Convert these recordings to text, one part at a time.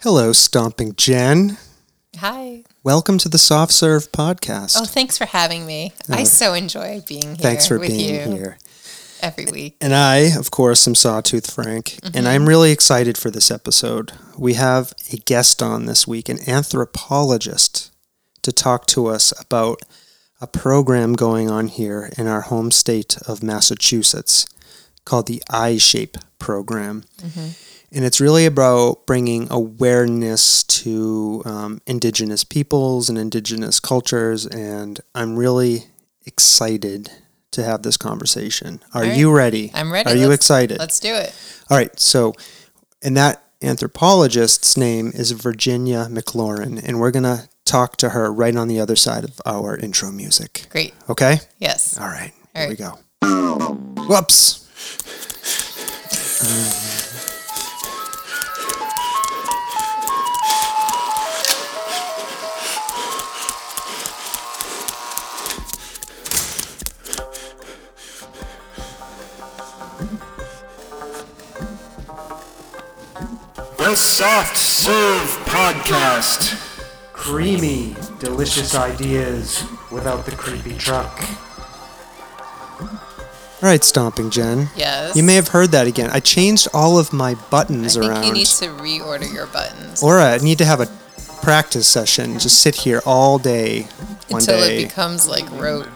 Hello, Stomping Jen. Hi. Welcome to the Soft Serve podcast. Oh, thanks for having me. I uh, so enjoy being here. Thanks for with being you here. every week. And I, of course, am Sawtooth Frank, and mm-hmm. I'm really excited for this episode. We have a guest on this week, an anthropologist, to talk to us about a program going on here in our home state of Massachusetts called the iShape program. And it's really about bringing awareness to um, Indigenous peoples and Indigenous cultures. And I'm really excited to have this conversation. Are right. you ready? I'm ready. Are you Let's- excited? Let's do it. All right. So, and that anthropologist's name is Virginia McLaurin. And we're going to talk to her right on the other side of our intro music. Great. Okay? Yes. All right, All here we go. Whoops. The Soft Serve Podcast. Creamy, delicious ideas without the creepy truck. All right, Stomping Jen. Yes. You may have heard that again. I changed all of my buttons I think around. you need to reorder your buttons or I need to have a practice session. Just sit here all day, one until day, it becomes like rote.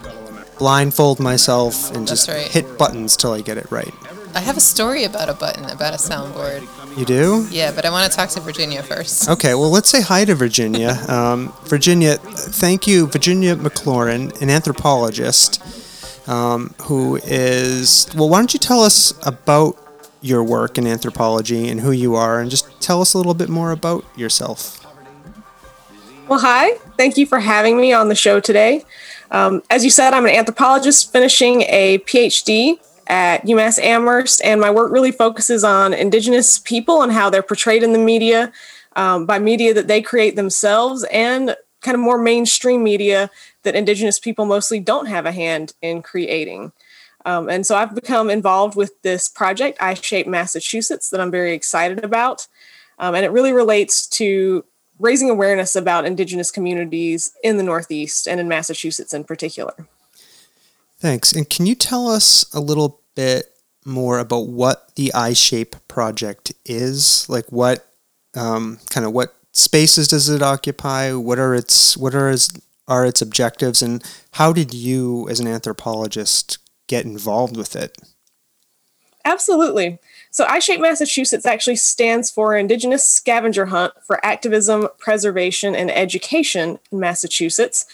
blindfold myself, and That's just right. hit buttons till I get it right. I have a story about a button, about a soundboard. You do? Yeah, but I want to talk to Virginia first. Okay, well, let's say hi to Virginia. Um, Virginia, thank you, Virginia McLaurin, an anthropologist um, who is. Well, why don't you tell us about your work in anthropology and who you are, and just tell us a little bit more about yourself. Well, hi. Thank you for having me on the show today. Um, as you said, I'm an anthropologist finishing a PhD at UMass Amherst, and my work really focuses on Indigenous people and how they're portrayed in the media um, by media that they create themselves and kind of more mainstream media that Indigenous people mostly don't have a hand in creating. Um, and so I've become involved with this project, iShape Massachusetts, that I'm very excited about. Um, and it really relates to raising awareness about Indigenous communities in the Northeast and in Massachusetts in particular. Thanks. And can you tell us a little bit more about what the iShape project is? Like, what um, kind of what spaces does it occupy? What are its what are its are its objectives, and how did you, as an anthropologist, get involved with it? Absolutely. So, iShape Massachusetts actually stands for Indigenous Scavenger Hunt for Activism, Preservation, and Education in Massachusetts.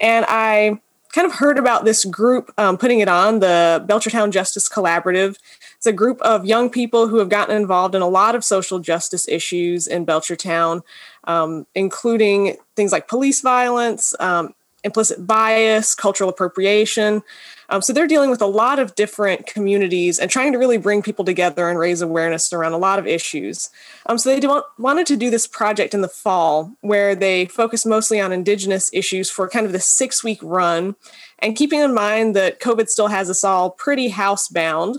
And I kind of heard about this group um, putting it on, the Belchertown Justice Collaborative. It's a group of young people who have gotten involved in a lot of social justice issues in Belchertown, um, including things like police violence, um, implicit bias, cultural appropriation. Um, so they're dealing with a lot of different communities and trying to really bring people together and raise awareness around a lot of issues. Um, so they do, wanted to do this project in the fall where they focus mostly on Indigenous issues for kind of the six week run. And keeping in mind that COVID still has us all pretty housebound,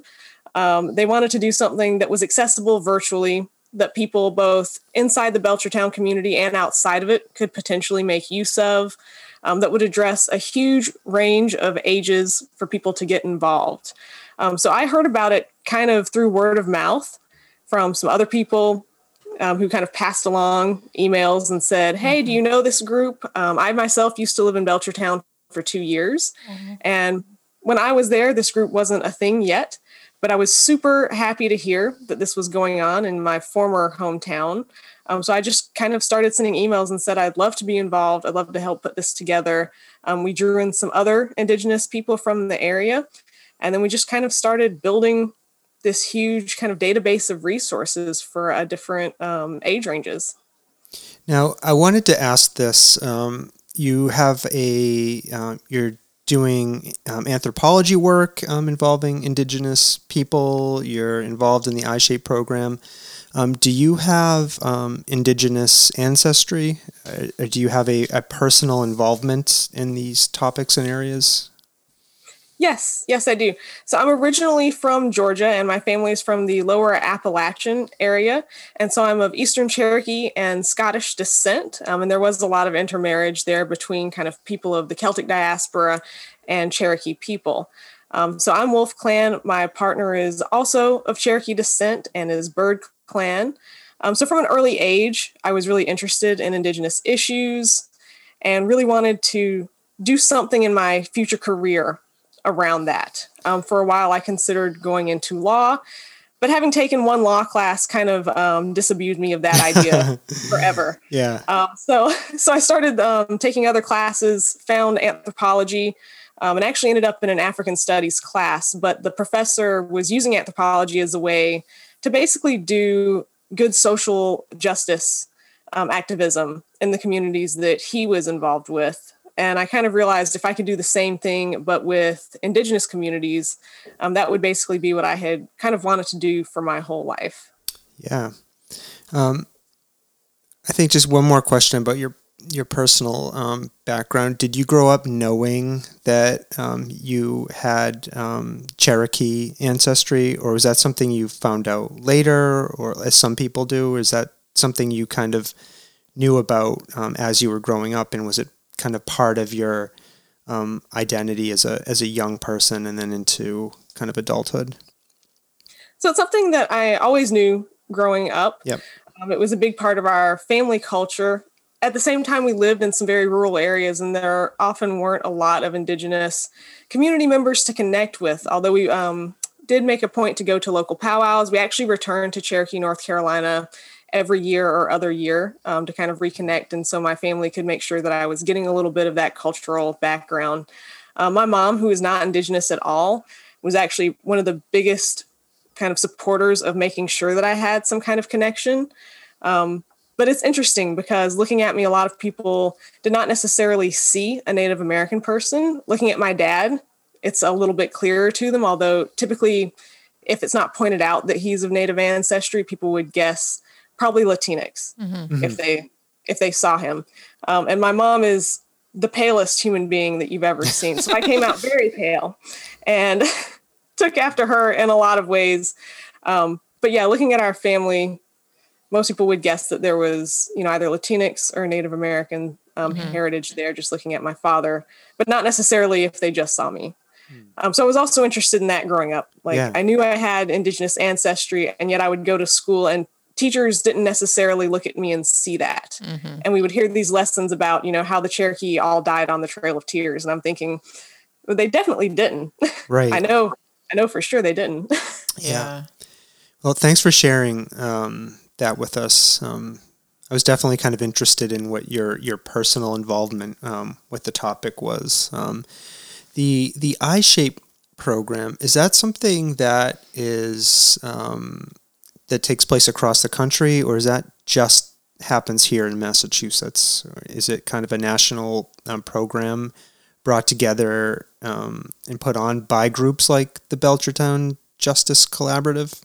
um, they wanted to do something that was accessible virtually that people both inside the Belchertown community and outside of it could potentially make use of um, that would address a huge range of ages for people to get involved. Um, so I heard about it kind of through word of mouth from some other people um, who kind of passed along emails and said, Hey, do you know this group? Um, I myself used to live in Belchertown for two years. And when I was there, this group wasn't a thing yet. But I was super happy to hear that this was going on in my former hometown. Um, so I just kind of started sending emails and said, I'd love to be involved. I'd love to help put this together. Um, we drew in some other Indigenous people from the area. And then we just kind of started building this huge kind of database of resources for uh, different um, age ranges. Now, I wanted to ask this. Um, you have a uh, you're doing um, anthropology work um, involving Indigenous people. You're involved in the iShape program. Um, do you have um, Indigenous ancestry? Uh, do you have a, a personal involvement in these topics and areas? Yes, yes, I do. So I'm originally from Georgia, and my family is from the lower Appalachian area. And so I'm of Eastern Cherokee and Scottish descent. Um, and there was a lot of intermarriage there between kind of people of the Celtic diaspora and Cherokee people. Um, so I'm Wolf Clan. My partner is also of Cherokee descent and is Bird Clan. Um, so from an early age, I was really interested in Indigenous issues and really wanted to do something in my future career around that. Um, for a while, I considered going into law, but having taken one law class kind of um, disabused me of that idea forever. Yeah. Uh, so, so I started um, taking other classes, found anthropology, um, and actually ended up in an African studies class. But the professor was using anthropology as a way to basically do good social justice um, activism in the communities that he was involved with and I kind of realized if I could do the same thing, but with indigenous communities, um, that would basically be what I had kind of wanted to do for my whole life. Yeah. Um, I think just one more question about your your personal um, background. Did you grow up knowing that um, you had um, Cherokee ancestry, or was that something you found out later, or as some people do? Is that something you kind of knew about um, as you were growing up, and was it kind of part of your um, identity as a as a young person and then into kind of adulthood? So it's something that I always knew growing up. Yep. Um, it was a big part of our family culture. At the same time, we lived in some very rural areas, and there often weren't a lot of Indigenous community members to connect with. Although we um, did make a point to go to local powwows, we actually returned to Cherokee, North Carolina every year or other year um, to kind of reconnect. And so my family could make sure that I was getting a little bit of that cultural background. Uh, my mom, who is not Indigenous at all, was actually one of the biggest kind of supporters of making sure that I had some kind of connection. Um, but it's interesting because looking at me, a lot of people did not necessarily see a Native American person. Looking at my dad, it's a little bit clearer to them, although typically, if it's not pointed out that he's of Native ancestry, people would guess probably Latinx mm-hmm. if they if they saw him. Um, and my mom is the palest human being that you've ever seen. So I came out very pale and took after her in a lot of ways. Um, but yeah, looking at our family, most people would guess that there was, you know, either Latinx or Native American um, mm-hmm. heritage there, just looking at my father, but not necessarily if they just saw me. Hmm. Um, so I was also interested in that growing up. Like yeah. I knew I had indigenous ancestry, and yet I would go to school and teachers didn't necessarily look at me and see that. Mm-hmm. And we would hear these lessons about, you know, how the Cherokee all died on the Trail of Tears. And I'm thinking, well, they definitely didn't. Right. I know, I know for sure they didn't. yeah. Well, thanks for sharing um, that with us. Um, I was definitely kind of interested in what your your personal involvement um, with the topic was. Um, the the shape program is that something that is um, that takes place across the country, or is that just happens here in Massachusetts? Is it kind of a national um, program brought together um, and put on by groups like the Belchertown Justice Collaborative?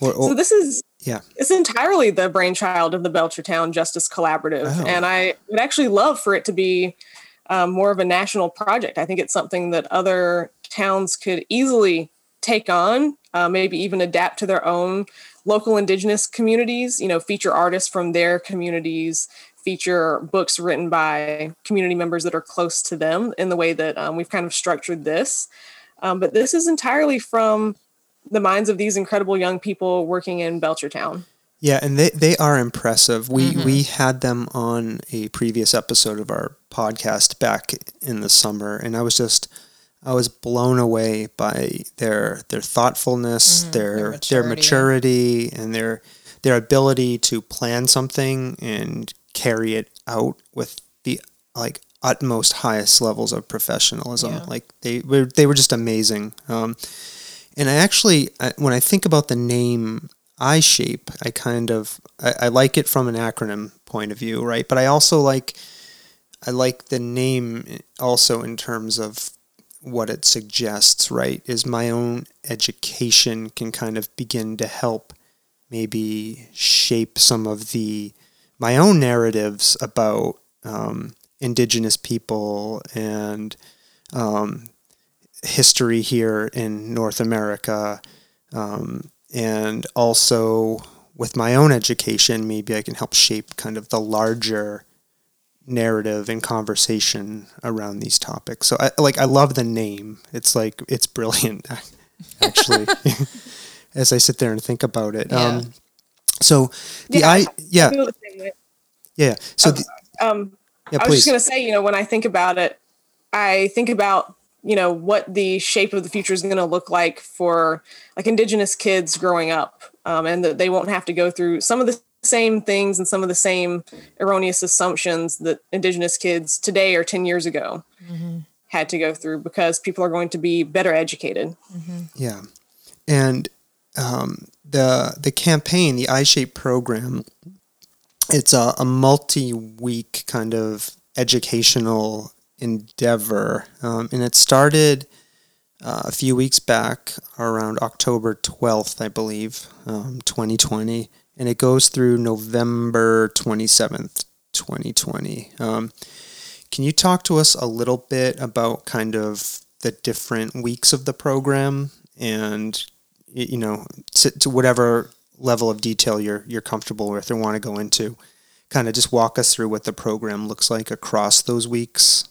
Or, or, so this is yeah, it's entirely the brainchild of the Belchertown Justice Collaborative, oh. and I would actually love for it to be um, more of a national project. I think it's something that other towns could easily take on, uh, maybe even adapt to their own local indigenous communities, you know, feature artists from their communities, feature books written by community members that are close to them in the way that um, we've kind of structured this. Um, but this is entirely from the minds of these incredible young people working in Belchertown. Yeah, and they, they are impressive. We mm-hmm. we had them on a previous episode of our podcast back in the summer, and I was just I was blown away by their their thoughtfulness, mm-hmm. their their maturity. their maturity, and their their ability to plan something and carry it out with the like utmost highest levels of professionalism. Yeah. Like they were they were just amazing. Um, And I actually, when I think about the name iShape, I kind of I, I like it from an acronym point of view, right? But I also like I like the name also in terms of what it suggests, right? Is my own education can kind of begin to help maybe shape some of the my own narratives about um, indigenous people and um, history here in North America, um, and also with my own education, maybe I can help shape kind of the larger narrative and conversation around these topics. So I like I love the name. It's like it's brilliant actually. as I sit there and think about it. Yeah. Um, so the Yeah, I yeah feel the same way. yeah so the, Um, yeah I was please just going to say, you know, when I think about it, I think about, you know, what the shape of the future is going to look like for like indigenous kids growing up um, and that they won't have to go through some of the same things and some of the same erroneous assumptions that indigenous kids today or 10 years ago had to go through because people are going to be better educated. Yeah, and um, the the campaign, the iShape program, it's a, a multi week kind of educational endeavor, um, and it started uh, a few weeks back, around October twelfth, I believe, um, twenty twenty, and it goes through November twenty seventh, twenty twenty. Um, can you talk to us a little bit about kind of the different weeks of the program and you know to, to whatever level of detail you're you're comfortable with or want to go into kind of just walk us through what the program looks like across those weeks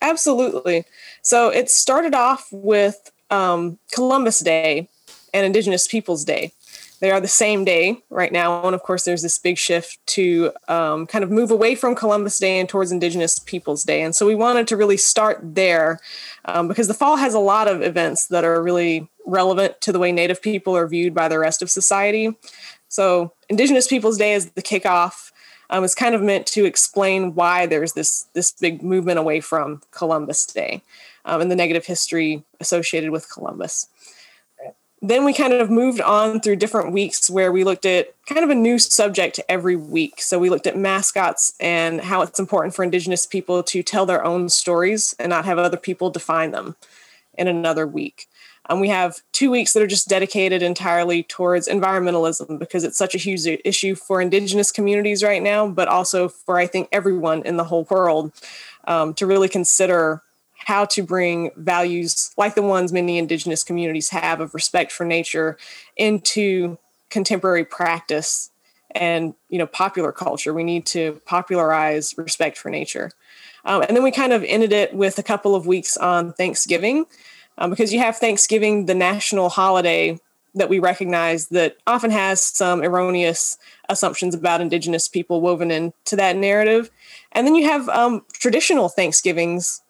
Absolutely. So it started off with um, Columbus Day and Indigenous Peoples Day. They are the same day right now. And of course, there's this big shift to um, kind of move away from Columbus Day and towards Indigenous Peoples Day. And so we wanted to really start there um, because the fall has a lot of events that are really relevant to the way Native people are viewed by the rest of society. So Indigenous Peoples Day is the kickoff um, is kind of meant to explain why there's this this big movement away from Columbus Day um, and the negative history associated with Columbus. Then we kind of moved on through different weeks where we looked at kind of a new subject every week. So we looked at mascots and how it's important for Indigenous people to tell their own stories and not have other people define them in another week. Um, we have two weeks that are just dedicated entirely towards environmentalism because it's such a huge issue for Indigenous communities right now, but also for, I think, everyone in the whole world um, to really consider how to bring values like the ones many Indigenous communities have of respect for nature into contemporary practice and you know popular culture we need to popularize respect for nature um, and then we kind of ended it with a couple of weeks on thanksgiving um, because you have Thanksgiving, the national holiday that we recognize that often has some erroneous assumptions about Indigenous people woven into that narrative. And then you have um, traditional Thanksgivings,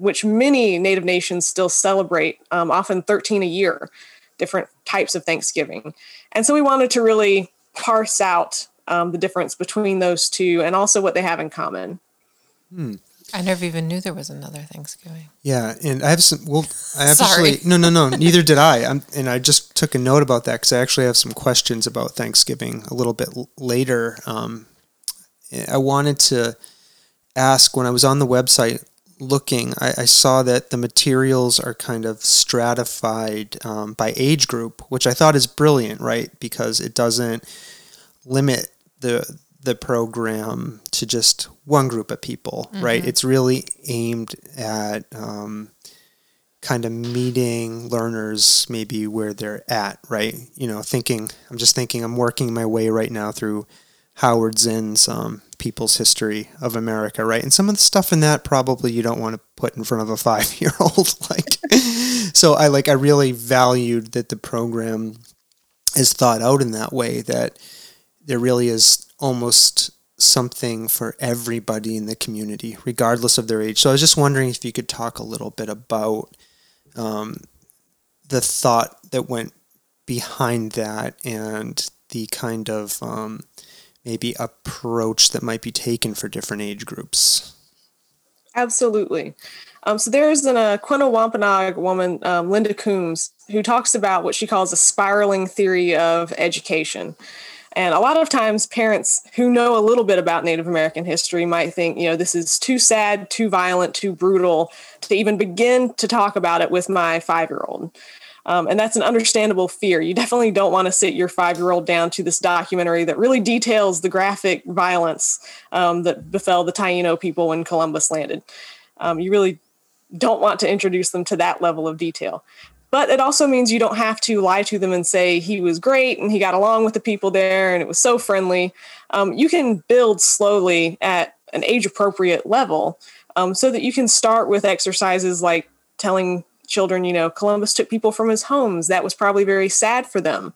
which many Native nations still celebrate, um, often 13 a year, different types of Thanksgiving. And so we wanted to really parse out um, the difference between those two and also what they have in common. Hmm. I never even knew there was another Thanksgiving. yeah and i have some well i have Sorry. actually no no no neither did i I'm, and i just took a note about that because i actually have some questions about thanksgiving a little bit l- later um, i wanted to ask when i was on the website looking I, I saw that the materials are kind of stratified um, by age group which i thought is brilliant right? Because it doesn't limit the the program to just one group of people right? It's really aimed at um, kind of meeting learners maybe where they're at right? You know thinking i'm just thinking i'm working my way right now through howard zinn's um, people's history of america right and some of the stuff in that probably you don't want to put in front of a five year old like so i like i really valued that the program is thought out in that way that there really is almost something for everybody in the community, regardless of their age. So I was just wondering if you could talk a little bit about um, the thought that went behind that and the kind of um, maybe approach that might be taken for different age groups. Absolutely. Um, so there's an uh, woman, um, Linda Coombs, who talks about what she calls a spiraling theory of education. And a lot of times, parents who know a little bit about Native American history might think, you know, this is too sad, too violent, too brutal to even begin to talk about it with my five year old. Um, and that's an understandable fear. You definitely don't want to sit your five year old down to this documentary that really details the graphic violence um, that befell the Taino people when Columbus landed. Um, you really don't want to introduce them to that level of detail. But it also means you don't have to lie to them and say he was great and he got along with the people there and it was so friendly. Um, you can build slowly at an age appropriate level um, so that you can start with exercises like telling children, you know, Columbus took people from his homes. That was probably very sad for them.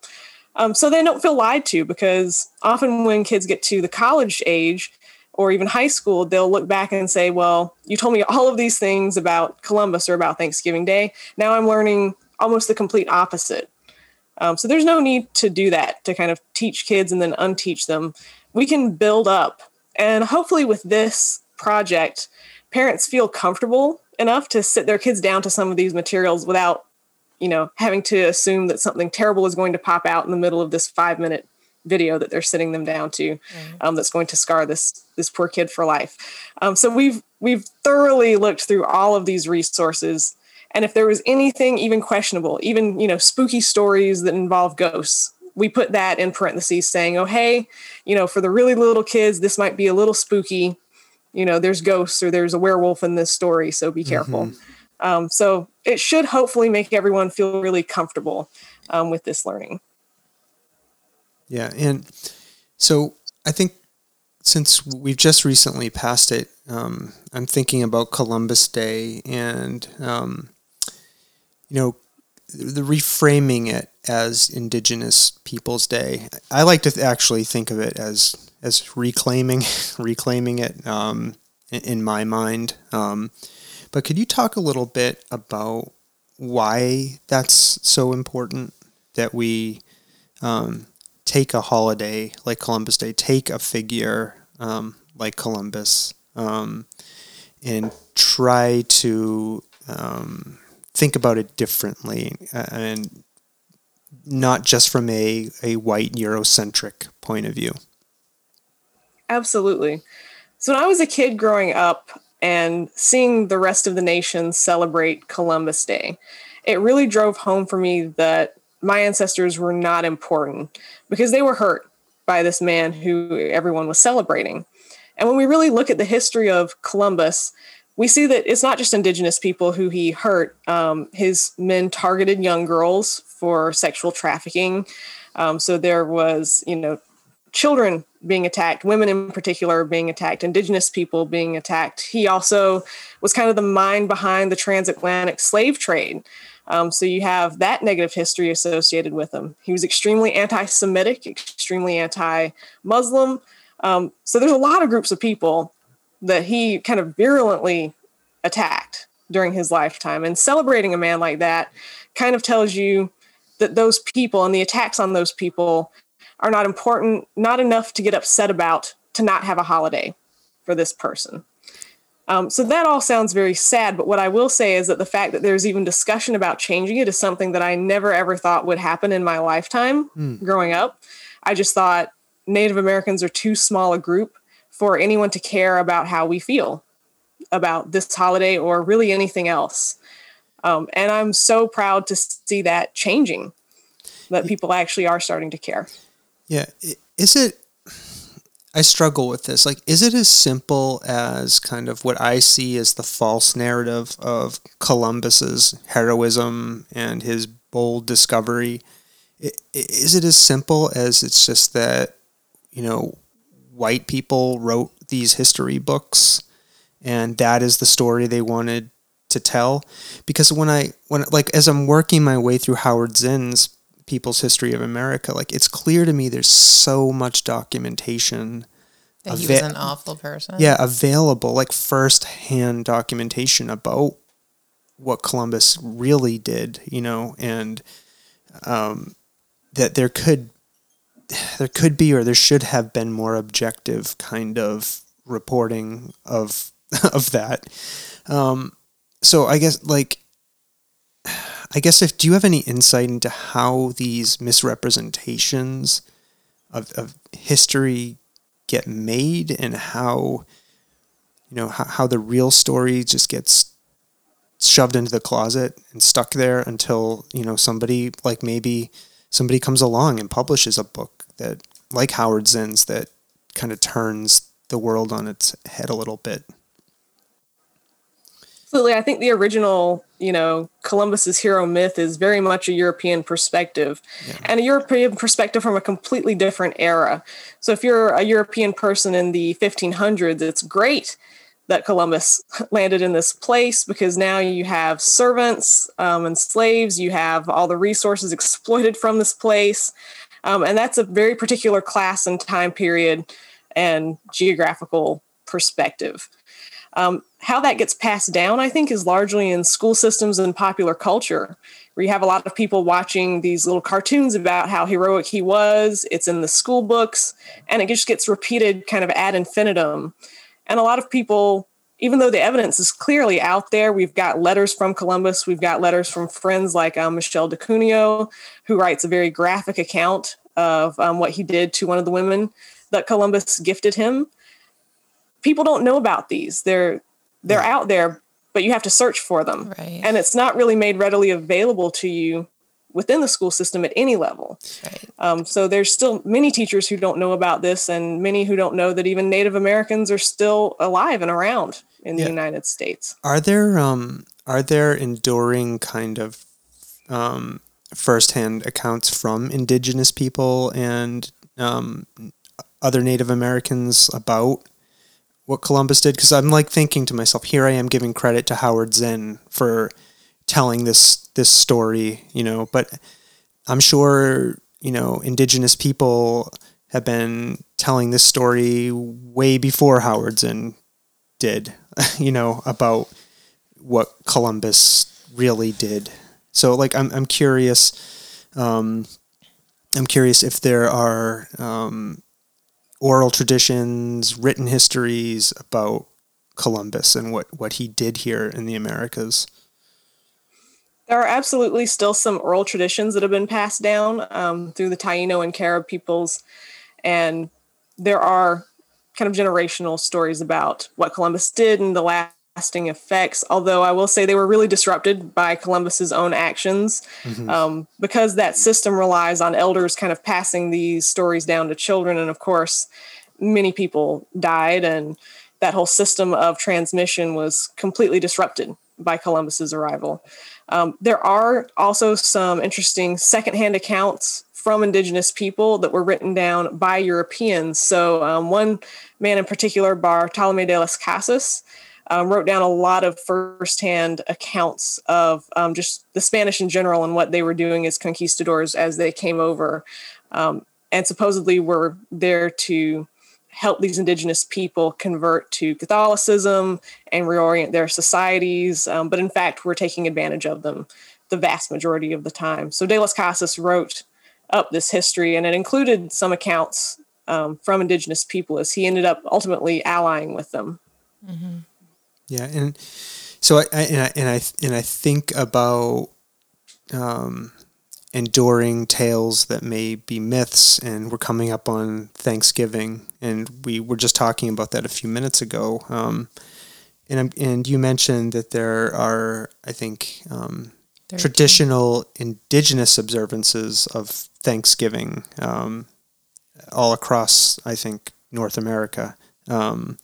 Um, so they don't feel lied to because often when kids get to the college age, or even high school, they'll look back and say, Well, you told me all of these things about Columbus or about Thanksgiving Day. Now I'm learning almost the complete opposite. Um, so there's no need to do that to kind of teach kids and then unteach them. We can build up. And hopefully, with this project, parents feel comfortable enough to sit their kids down to some of these materials without, you know, having to assume that something terrible is going to pop out in the middle of this five minute video that they're sitting them down to um, that's going to scar this this poor kid for life. Um, so we've we've thoroughly looked through all of these resources and if there was anything even questionable even you know spooky stories that involve ghosts we put that in parentheses saying oh hey you know for the really little kids this might be a little spooky you know there's ghosts or there's a werewolf in this story so be careful mm-hmm. um, so it should hopefully make everyone feel really comfortable um, with this learning yeah, and so I think since we've just recently passed it, um, I'm thinking about Columbus Day and um, you know the reframing it as Indigenous Peoples Day. I like to th- actually think of it as as reclaiming reclaiming it um, in, my mind. Um, but could you talk a little bit about why that's so important that we um, take a holiday like Columbus Day, take a figure um, like Columbus, um, and try to um, think about it differently uh, and not just from a, a white Eurocentric point of view. Absolutely. So when I was a kid growing up and seeing the rest of the nation celebrate Columbus Day, it really drove home for me that my ancestors were not important because they were hurt by this man who everyone was celebrating. And when we really look at the history of Columbus, we see that it's not just indigenous people who he hurt. Um, his men targeted young girls for sexual trafficking. Um, so there was, you know, children being attacked, women in particular being attacked, indigenous people being attacked. He also was kind of the mind behind the transatlantic slave trade. Um, so you have that negative history associated with him. He was extremely anti Semitic, extremely anti Muslim. Um, so there's a lot of groups of people that he kind of virulently attacked during his lifetime. And celebrating a man like that kind of tells you that those people and the attacks on those people are not important, not enough to get upset about to not have a holiday for this person. Um, so that all sounds very sad, but what I will say is that the fact that there's even discussion about changing it is something that I never ever thought would happen in my lifetime mm. growing up. I just thought Native Americans are too small a group for anyone to care about how we feel about this holiday or really anything else. Um, and I'm so proud to see that changing, that people actually are starting to care. Yeah. Is it I struggle with this. Like, is it as simple as kind of what I see as the false narrative of Columbus's heroism and his bold discovery? Is it as simple as it's just that, you know, white people wrote these history books and that is the story they wanted to tell? Because when I, when, like, as I'm working my way through Howard Zinn's people's history of America, like it's clear to me there's so much documentation. That he was an awful person. Yeah, available, like first hand documentation about what Columbus really did, you know, and um, that there could there could be or there should have been more objective kind of reporting of of that. Um, so I guess like I guess if do you have any insight into how these misrepresentations of, of history get made and how you know how, how the real story just gets shoved into the closet and stuck there until you know somebody like maybe somebody comes along and publishes a book that like Howard Zinn's that kind of turns the world on its head a little bit. Absolutely. I think the original, you know, Columbus's hero myth is very much a European perspective yeah. and a European perspective from a completely different era. So if you're a European person in the 1500s, it's great that Columbus landed in this place because now you have servants um, and slaves, you have all the resources exploited from this place. Um, and that's a very particular class and time period and geographical perspective. Um, how that gets passed down, I think, is largely in school systems and popular culture, where you have a lot of people watching these little cartoons about how heroic he was. It's in the school books, and it just gets repeated kind of ad infinitum. And a lot of people, even though the evidence is clearly out there, we've got letters from Columbus, we've got letters from friends like um, Michele da Cuneo, who writes a very graphic account of um, what he did to one of the women that Columbus gifted him. People don't know about these. They're they're out there, but you have to search for them. Right. And it's not really made readily available to you within the school system at any level. Right. Um, so there's still many teachers who don't know about this, and many who don't know that even Native Americans are still alive and around in yeah. the United States. Are there um, are there enduring kind of um, firsthand accounts from Indigenous people and um, other Native Americans about what Columbus did? Because I'm like thinking to myself, here I am giving credit to Howard Zinn for telling this this story, you know, but I'm sure, you know, indigenous people have been telling this story way before Howard Zinn did, you know, about what Columbus really did. So like I'm I'm curious um, I'm curious if there are um, oral traditions, written histories about Columbus and what, what he did here in the Americas. There are absolutely still some oral traditions that have been passed down um, through the Taino and Carib peoples. And there are kind of generational stories about what Columbus did and the lasting effects. Although I will say they were really disrupted by Columbus's own actions mm-hmm. um, because that system relies on elders kind of passing these stories down to children. And of course, many people died, and that whole system of transmission was completely disrupted by Columbus's arrival. Um, there are also some interesting secondhand accounts from indigenous people that were written down by Europeans. So, um, one man in particular, Bartolome de las Casas, um, wrote down a lot of firsthand accounts of um, just the Spanish in general and what they were doing as conquistadors as they came over, um, and supposedly were there to help these indigenous people convert to Catholicism and reorient their societies. Um, but in fact, we're taking advantage of them the vast majority of the time. So De Las Casas wrote up this history, and it included some accounts um, from indigenous people as he ended up ultimately allying with them. Mm-hmm. Yeah, and so I, I, and I and I and I think about um, enduring tales that may be myths, and we're coming up on Thanksgiving, and we were just talking about that a few minutes ago. Um, and and you mentioned that there are, I think, um, traditional indigenous observances of Thanksgiving um, all across, I think, North America. Um,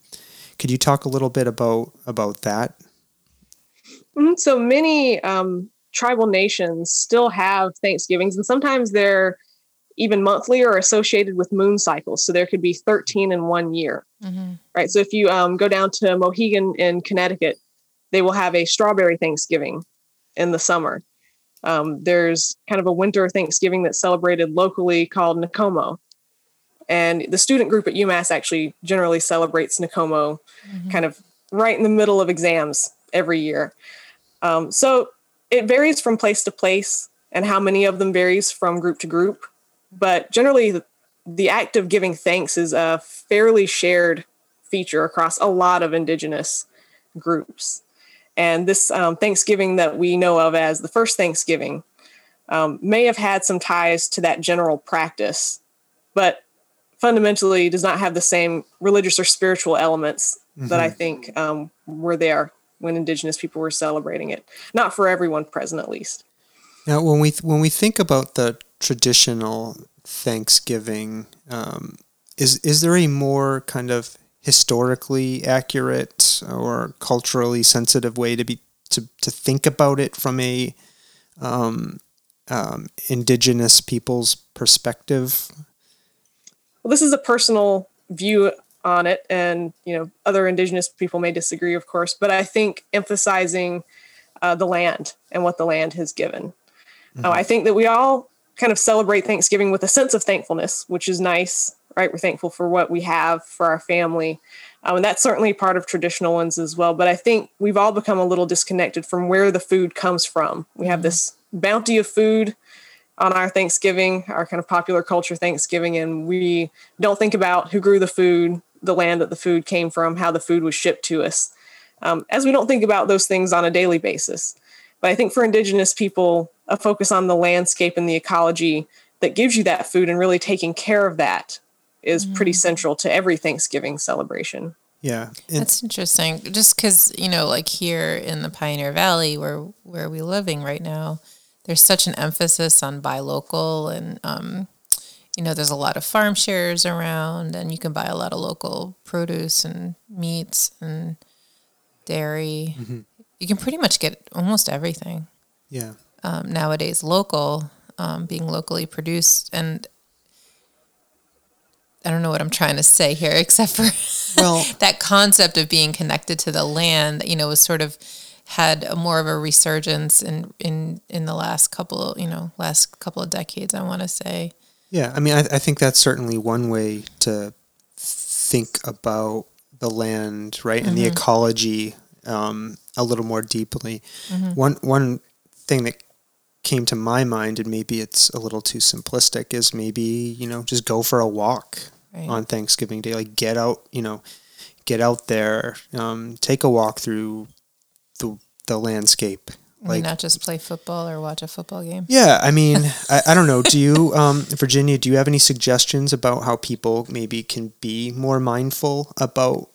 could you talk a little bit about about that? Mm-hmm. So many um, tribal nations still have Thanksgivings, and sometimes they're even monthly or associated with moon cycles. So there could be 13 in one year, mm-hmm. right? So if you um, go down to Mohegan in Connecticut, they will have a strawberry Thanksgiving in the summer. Um, there's kind of a winter Thanksgiving that's celebrated locally called Nakomo. And the student group at UMass actually generally celebrates Nakomo mm-hmm. kind of right in the middle of exams every year. Um, so it varies from place to place, and how many of them varies from group to group. But generally, the, the act of giving thanks is a fairly shared feature across a lot of indigenous groups. And this um, Thanksgiving that we know of as the first Thanksgiving um, may have had some ties to that general practice, but fundamentally does not have the same religious or spiritual elements mm-hmm. that I mm-hmm. think um, were there when Indigenous people were celebrating it. Not for everyone present, at least. Now, when we when we think about the traditional Thanksgiving, um, is is there a more kind of historically accurate or culturally sensitive way to be to, to think about it from a um, um, indigenous people's perspective? Well, this is a personal view on it, and you know other indigenous people may disagree, of course. But I think emphasizing uh, the land and what the land has given. Mm-hmm. Uh, I think that we all kind of celebrate Thanksgiving with a sense of thankfulness, which is nice right? We're thankful for what we have for our family. Um, and that's certainly part of traditional ones as well. But I think we've all become a little disconnected from where the food comes from. We have this bounty of food on our Thanksgiving, our kind of popular culture Thanksgiving, and we don't think about who grew the food, the land that the food came from, how the food was shipped to us, um, as we don't think about those things on a daily basis. But I think for Indigenous people, a focus on the landscape and the ecology that gives you that food and really taking care of that is mm. pretty central to every Thanksgiving celebration. Yeah. That's interesting. Just cuz you know like here in the Pioneer Valley where where we're living right now, there's such an emphasis on buy local and um, you know there's a lot of farm shares around and you can buy a lot of local produce and meats and dairy. Mm-hmm. You can pretty much get almost everything. Yeah. Um, nowadays local um, being locally produced and I don't know what I'm trying to say here, except for well, that concept of being connected to the land, you know, was sort of had a more of a resurgence in in in the last couple, you know, last couple of decades. I want to say. Yeah, I mean, I, I think that's certainly one way to think about the land, right, and mm-hmm. the ecology um, a little more deeply. Mm-hmm. One one thing that came to my mind, and maybe it's a little too simplistic, is maybe, you know, just go for a walk right. on Thanksgiving Day. Like get out, you know, get out there, um, take a walk through the, landscape. Like not just play football or watch a football game. Yeah, I mean, I, I don't know. Do you, um, Virginia? Do you have any suggestions about how people maybe can be more mindful about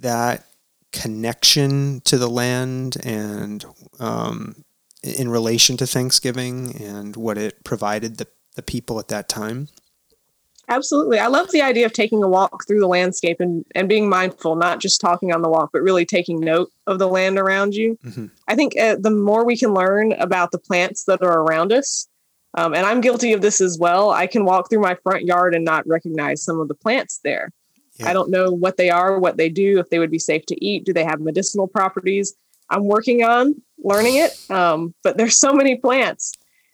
that connection to the land and um, in relation to Thanksgiving and what it provided the, the people at that time? Absolutely. I love the idea of taking a walk through the landscape and, and being mindful, not just talking on the walk, but really taking note of the land around you. Mm-hmm. I think uh, the more we can learn about the plants that are around us, um, and I'm guilty of this as well, I can walk through my front yard and not recognize some of the plants there. Yeah. I don't know what they are, what they do, if they would be safe to eat. Do they have medicinal properties? I'm working on learning it. Um, but there's so many plants.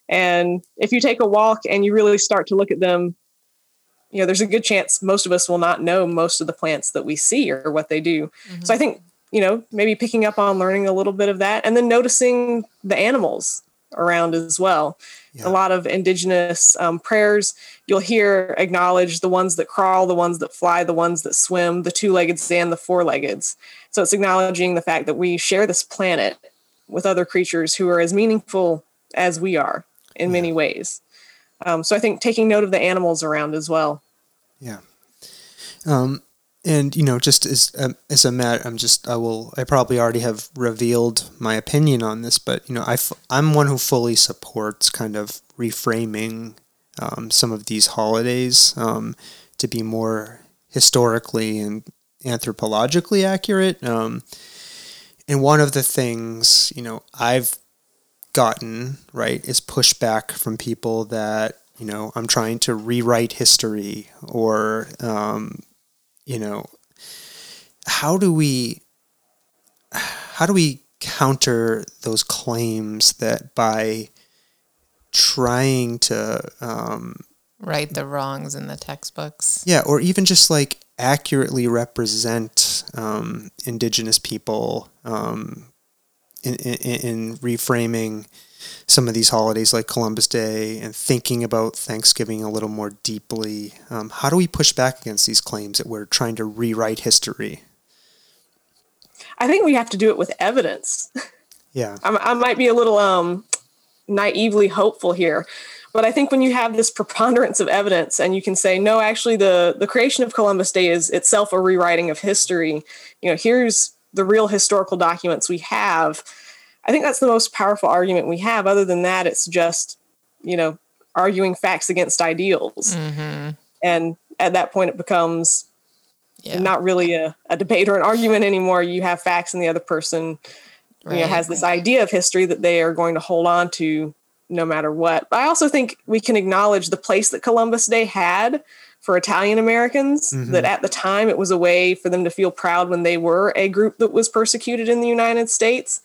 And if you take a walk and you really start to look at them, you know, there's a good chance most of us will not know most of the plants that we see or what they do. Mm-hmm. So I think, you know, maybe picking up on learning a little bit of that and then noticing the animals around as well. Yeah. A lot of indigenous um, prayers you'll hear acknowledge the ones that crawl, the ones that fly, the ones that swim, the two legged and the four legged. So it's acknowledging the fact that we share this planet with other creatures who are as meaningful as we are in yeah. many ways. Um, so I think taking note of the animals around as well. Yeah. Um, and you know, just as um, as a matter, I'm just I will I probably already have revealed my opinion on this, but you know, I f- I'm one who fully supports kind of reframing um, some of these holidays um, to be more historically and anthropologically accurate. Um, and one of the things, you know, I've gotten, right, is pushback from people that, you know, I'm trying to rewrite history or, um, you know, how do we, how do we counter those claims that by trying to um, right the wrongs in the textbooks? Yeah or even just like accurately represent um, indigenous people um, in, in, in, reframing some of these holidays like Columbus Day and thinking about Thanksgiving a little more deeply. Um, how do we push back against these claims that we're trying to rewrite history? I think we have to do it with evidence. Yeah. I, I might be a little um, naively hopeful here, but I think when you have this preponderance of evidence and you can say, no, actually, the the creation of Columbus Day is itself a rewriting of history. You know, here's the real historical documents we have. I think that's the most powerful argument we have. Other than that, it's just, you know, arguing facts against ideals. Mm-hmm. And at that point, it becomes Yeah. not really a, a debate or an argument anymore. You have facts, and the other person you know, has this idea of history that they are going to hold on to no matter what. But I also think we can acknowledge the place that Columbus Day had for Italian Americans, Mhm. that at the time it was a way for them to feel proud when they were a group that was persecuted in the United States.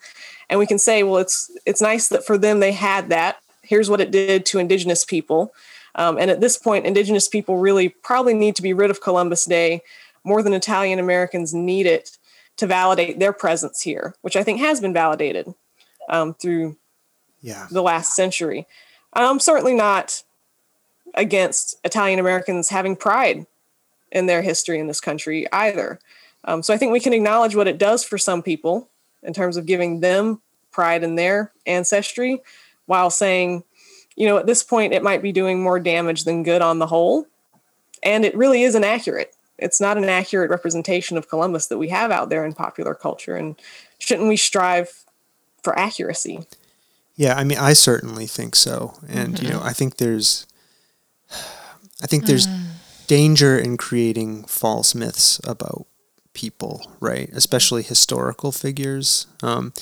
And we can say, well, it's it's nice that for them they had that. Here's what it did to indigenous people. Um, and at this point, indigenous people really probably need to be rid of Columbus Day more than Italian Americans need it to validate their presence here, which I think has been validated um, through Yeah. the last century. I'm certainly not against Italian Americans having pride in their history in this country either. Um, so I think we can acknowledge what it does for some people in terms of giving them pride in their ancestry while saying, you know, at this point, it might be doing more damage than good on the whole. And it really is inaccurate. It's not an accurate representation of Columbus that we have out there in popular culture. And shouldn't we strive for accuracy? Yeah, I mean, I certainly think so, and you know, I think there's, I think there's danger in creating false myths about people, right? Especially historical figures. Um,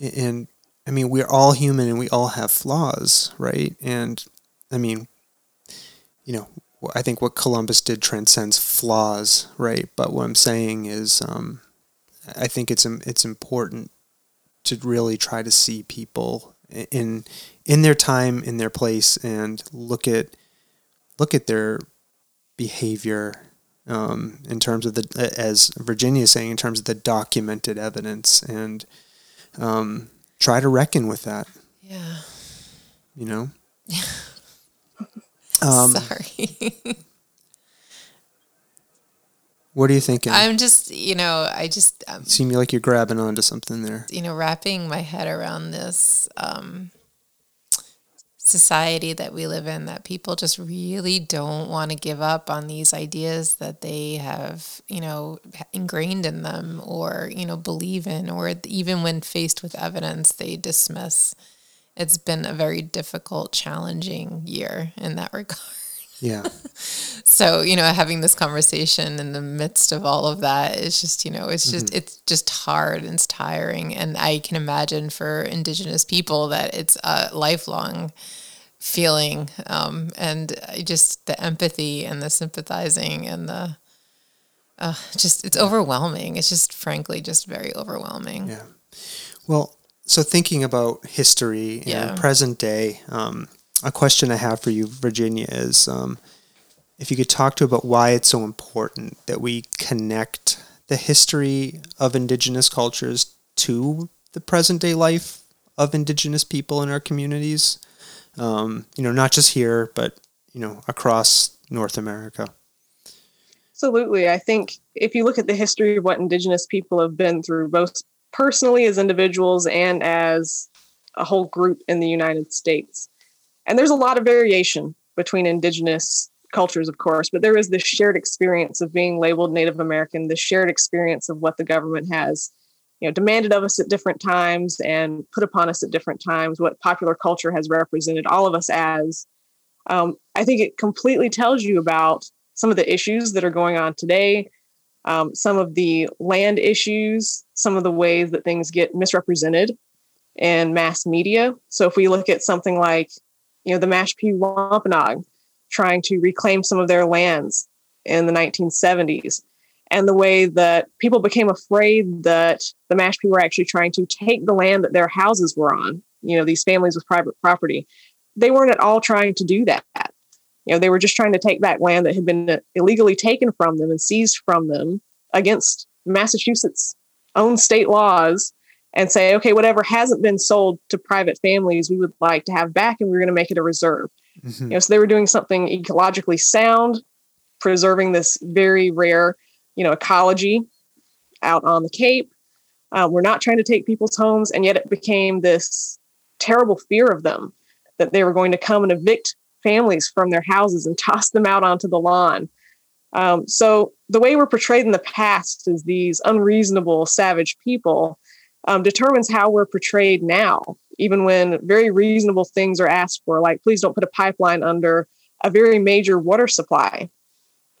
and I mean, we're all human and we all have flaws, right? And I mean, you know, I think what Columbus did transcends flaws, right? But what I'm saying is, um, I think it's it's important to really try to see people in in their time, in their place, and look at look at their behavior um, in terms of the as Virginia is saying in terms of the documented evidence and um, try to reckon with that. Yeah. You know. Um, Sorry. what are you thinking? I'm just, you know, I just, um, Seem like you're grabbing onto something there. you know, wrapping my head around this um, society that we live in, that people just really don't want to give up on these ideas that they have, you know, ingrained in them or, you know, believe in, or even when faced with evidence, they dismiss. It's been a very difficult, challenging year in that regard. Yeah. So, you know, having this conversation in the midst of all of that is just, you know, it's just, it's just hard and it's tiring. And I can imagine for Indigenous people that it's a lifelong feeling. Um, and just the empathy and the sympathizing and the, uh, just, it's overwhelming. It's just, frankly, just very overwhelming. Yeah. Well, so thinking about history Yeah. and present day, um, a question I have for you, Virginia, is um, if you could talk to about why it's so important that we connect the history of Indigenous cultures to the present day life of Indigenous people in our communities. Um, you know, not just here, but you know, across North America. Absolutely. I think if you look at the history of what Indigenous people have been through, both personally as individuals and as a whole group in the United States, and there's a lot of variation between Indigenous cultures, of course, but there is this shared experience of being labeled Native American, the shared experience of what the government has you know demanded of us at different times and put upon us at different times what popular culture has represented all of us as. Um, i think it completely tells you about some of the issues that are going on today um, some of the land issues some of the ways that things get misrepresented in mass media. So if we look at something like you know the mashpee wampanoag trying to reclaim some of their lands in the 1970s and the way that people became afraid that the Mashpee were actually trying to take the land that their houses were on. You know, these families with private property. They weren't at all trying to do that. You know, they were just trying to take back land that had been uh, illegally taken from them and seized from them against Massachusetts' own state laws and say, okay, whatever hasn't been sold to private families, we would like to have back and we're going to make it a reserve. Mhm. You know, so they were doing something ecologically sound, preserving this very rare, you know, ecology out on the Cape, Uh, we're not trying to take people's homes, and yet it became this terrible fear of them that they were going to come and evict families from their houses and toss them out onto the lawn. Um, so the way we're portrayed in the past is these unreasonable, savage people um, determines how we're portrayed now, even when very reasonable things are asked for, like please don't put a pipeline under a very major water supply,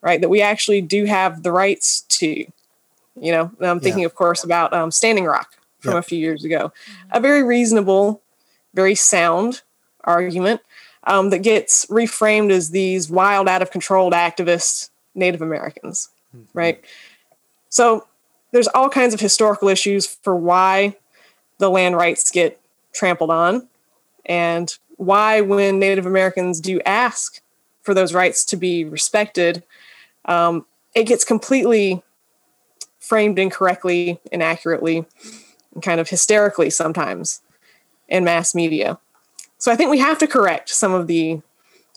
right? That we actually do have the rights to. You know, I'm thinking, yeah. of course, about um, Standing Rock from yep. a few years ago. A very reasonable, very sound argument um, that gets reframed as these wild, out of control activists, Native Americans, mm-hmm. right? So there's all kinds of historical issues for why the land rights get trampled on and why when native americans do ask for those rights to be respected um, it gets completely framed incorrectly inaccurately and kind of hysterically sometimes in mass media. So i think we have to correct some of the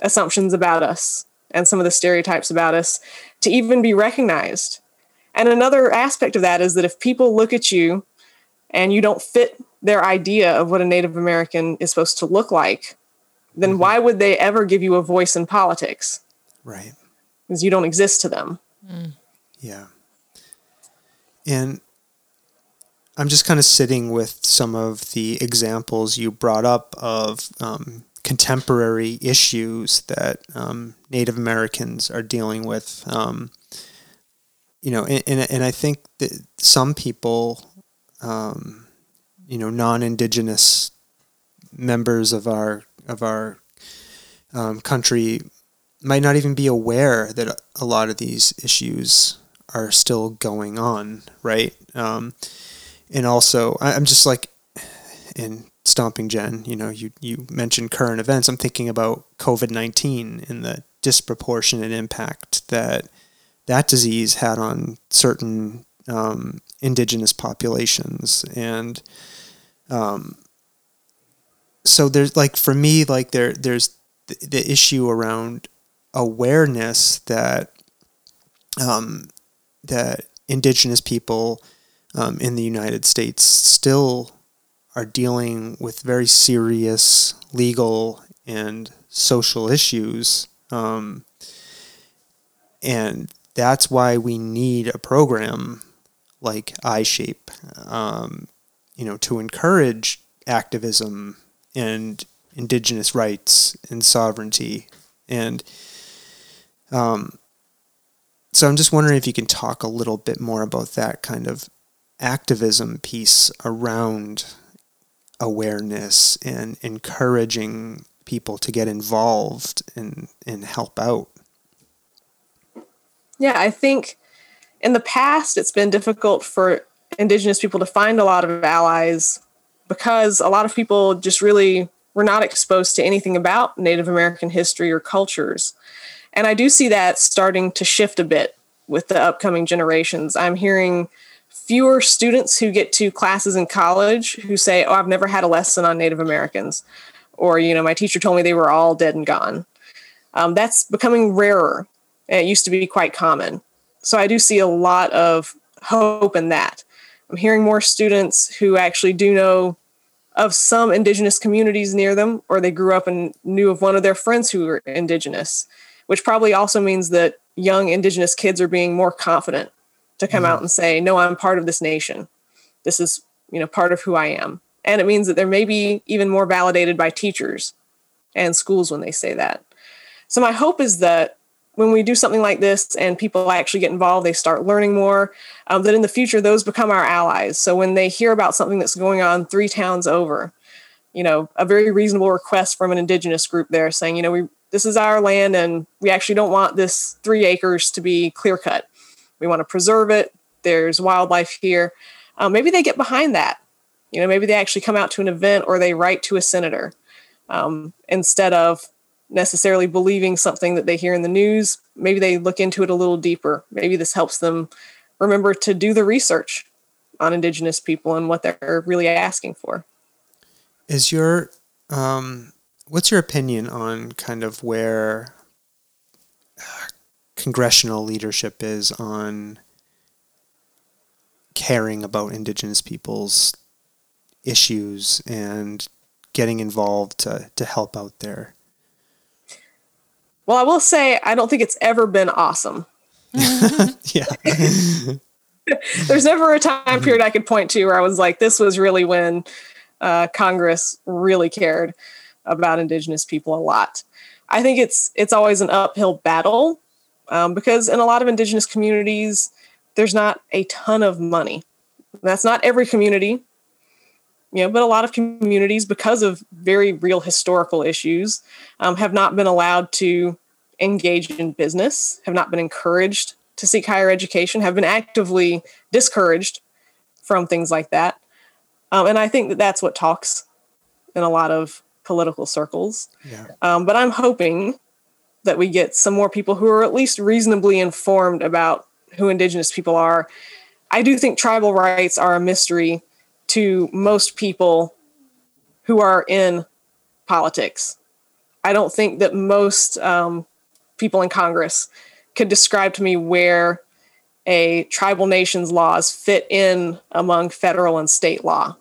assumptions about us and some of the stereotypes about us to even be recognized and another aspect of that is that if people look at you and you don't fit their idea of what a Native American is supposed to look like, then mm-hmm. why would they ever give you a voice in politics? Right. Because you don't exist to them. Mm. Yeah. And I'm just kind of sitting with some of the examples you brought up of um, contemporary issues that um, Native Americans are dealing with. Um, you know, and, and, and I think that some people, um, you know, non-indigenous members of our of our um, country might not even be aware that a lot of these issues are still going on, right? Um, and also, I, I'm just like, in Stomping Jen, you know, you, you mentioned current events. I'm thinking about COVID 19 and the disproportionate impact that that disease had on certain um, indigenous populations. And um, so there's like for me like there there's the, the issue around awareness that um, that indigenous people um, in the United States still are dealing with very serious legal and social issues um, and that's why we need a program like iShape, um, you know, to encourage activism and indigenous rights and sovereignty. And um, so I'm just wondering if you can talk a little bit more about that kind of activism piece around awareness and encouraging people to get involved and, and help out. Yeah, I think in the past it's been difficult for indigenous people to find a lot of allies because a lot of people just really were not exposed to anything about Native American history or cultures. And I do see that starting to shift a bit with the upcoming generations. I'm hearing fewer students who get to classes in college who say, Oh, I've never had a lesson on Native Americans. Or, you know, my teacher told me they were all dead and gone. Um, that's becoming rarer. It used to be quite common. So I do see a lot of hope in that. I'm hearing more students who actually do know of some indigenous communities near them, or they grew up and knew of one of their friends who were indigenous, which probably also means that young indigenous kids are being more confident to come mm-hmm. out and say, No, I'm part of this nation. This is, you know, part of who I am. And it means that they're maybe even more validated by teachers and schools when they say that. So my hope is that when we do something like this and people actually get involved, they start learning more, um, that in the future those become our allies. So when they hear about something that's going on three towns over, you know, a very reasonable request from an indigenous group there saying, you know, we this is our land and we actually don't want this three acres to be clear cut. We want to preserve it. There's wildlife here. Um, maybe they get behind that. You know, maybe they actually come out to an event or they write to a senator um, instead of necessarily believing something that they hear in the news. Maybe they look into it a little deeper. Maybe this helps them remember to do the research on Indigenous people and what they're really asking for. Is your um, what's your opinion on kind of where uh, congressional leadership is on caring about Indigenous people's issues and getting involved to, to help out there? Well, I will say I don't think it's ever been awesome. Yeah. There's never a time period I could point to where I was like, this was really when uh, Congress really cared about Indigenous people a lot. I think it's it's always an uphill battle um, because in a lot of Indigenous communities, there's not a ton of money. That's not every community, you know, but a lot of communities, because of very real historical issues, um, have not been allowed to engage in business, have not been encouraged to seek higher education, have been actively discouraged from things like that. Um, and I think that that's what talks in a lot of political circles. Yeah. Um, but I'm hoping that we get some more people who are at least reasonably informed about who Indigenous people are. I do think tribal rights are a mystery to most people who are in politics. I don't think that most um, people in Congress could describe to me where a tribal nation's laws fit in among federal and state law.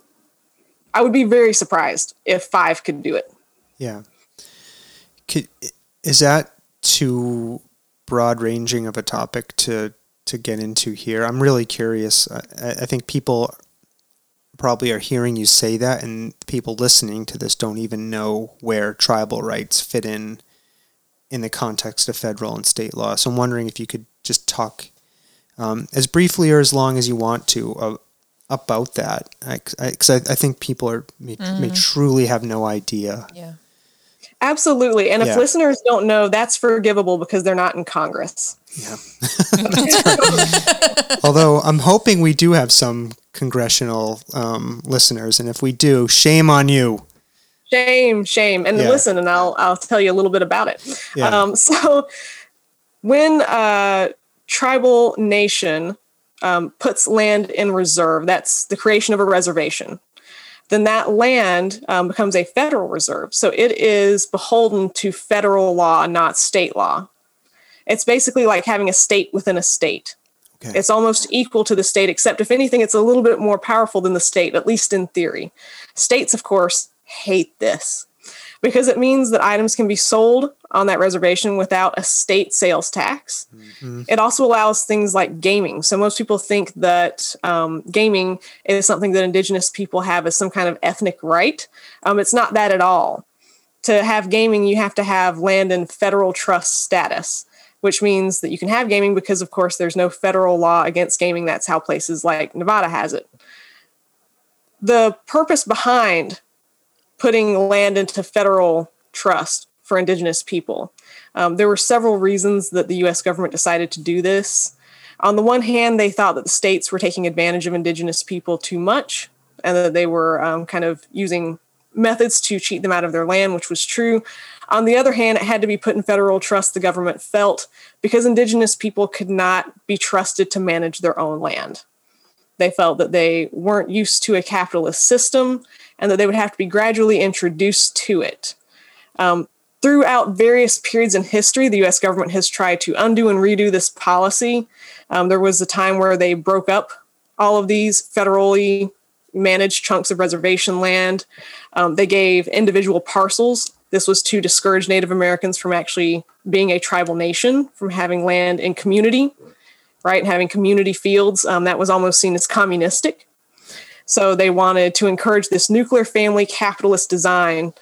I would be very surprised if five could do it. Yeah. Could, is that too broad ranging of a topic to to get into here? I'm really curious. I, I think people probably are hearing you say that, and people listening to this don't even know where tribal rights fit in in the context of federal and state law. So I'm wondering if you could just talk um, as briefly or as long as you want to uh, about that, because I, I, I, think people are may, mm. may, truly have no idea. Yeah. Absolutely. And if yeah. listeners don't know, that's forgivable because they're not in Congress. Yeah. Although I'm hoping we do have some congressional um, listeners, and if we do, shame on you. Shame, shame, and yeah. listen, and I'll I'll tell you a little bit about it. Yeah. Um, so, when a tribal nation um, puts land in reserve, that's the creation of a reservation. Then that land um, becomes a federal reserve. So it is beholden to federal law, not state law. It's basically like having a state within a state. Okay. It's almost equal to the state, except if anything, it's a little bit more powerful than the state, at least in theory. States, of course, hate this because it means that items can be sold on that reservation without a state sales tax. Mm-hmm. It also allows things like gaming. So most people think that um, gaming is something that Indigenous people have as some kind of ethnic right. Um, it's not that at all. To have gaming, you have to have land in federal trust status. Which means that you can have gaming because, of course, there's no federal law against gaming. That's how places like Nevada has it. The purpose behind putting land into federal trust for Indigenous people. Um, there were several reasons that the US government decided to do this. On the one hand, they thought that the states were taking advantage of Indigenous people too much and that they were um, kind of using methods to cheat them out of their land, which was true. On the other hand, it had to be put in federal trust, the government felt, because Indigenous people could not be trusted to manage their own land. They felt that they weren't used to a capitalist system and that they would have to be gradually introduced to it. Um, throughout various periods in history, the US government has tried to undo and redo this policy. Um, there was a time where they broke up all of these federally managed chunks of reservation land. Um, they gave individual parcels. This was to discourage Native Americans from actually being a tribal nation, from having land in community, right? And having community fields. Um, that was almost seen as communistic. So they wanted to encourage this nuclear family capitalist design.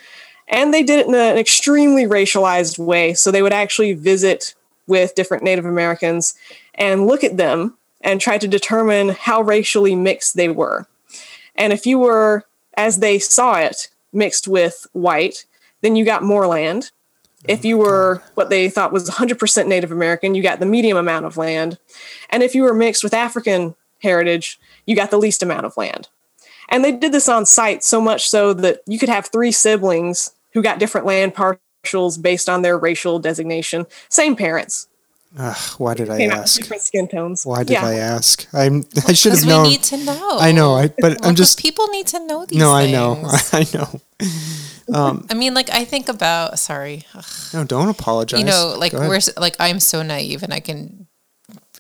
And they did it in an extremely racialized way. So they would actually visit with different Native Americans and look at them and try to determine how racially mixed they were. And if you were, as they saw it, mixed with white, then you got more land. If you were what they thought was 100% Native American, you got the medium amount of land. And if you were mixed with African heritage, you got the least amount of land. And they did this on site so much so that you could have three siblings who got different land partials based on their racial designation, same parents. Ugh, why did I ask? Different skin tones. Why did yeah. I ask? I'm. I should have known. We need to know. I know. I, but I'm just. People need to know these. No, things. I know. I know. Um, I mean, like I think about. Sorry. No, don't apologize. You know, like we're like I'm so naive, and I can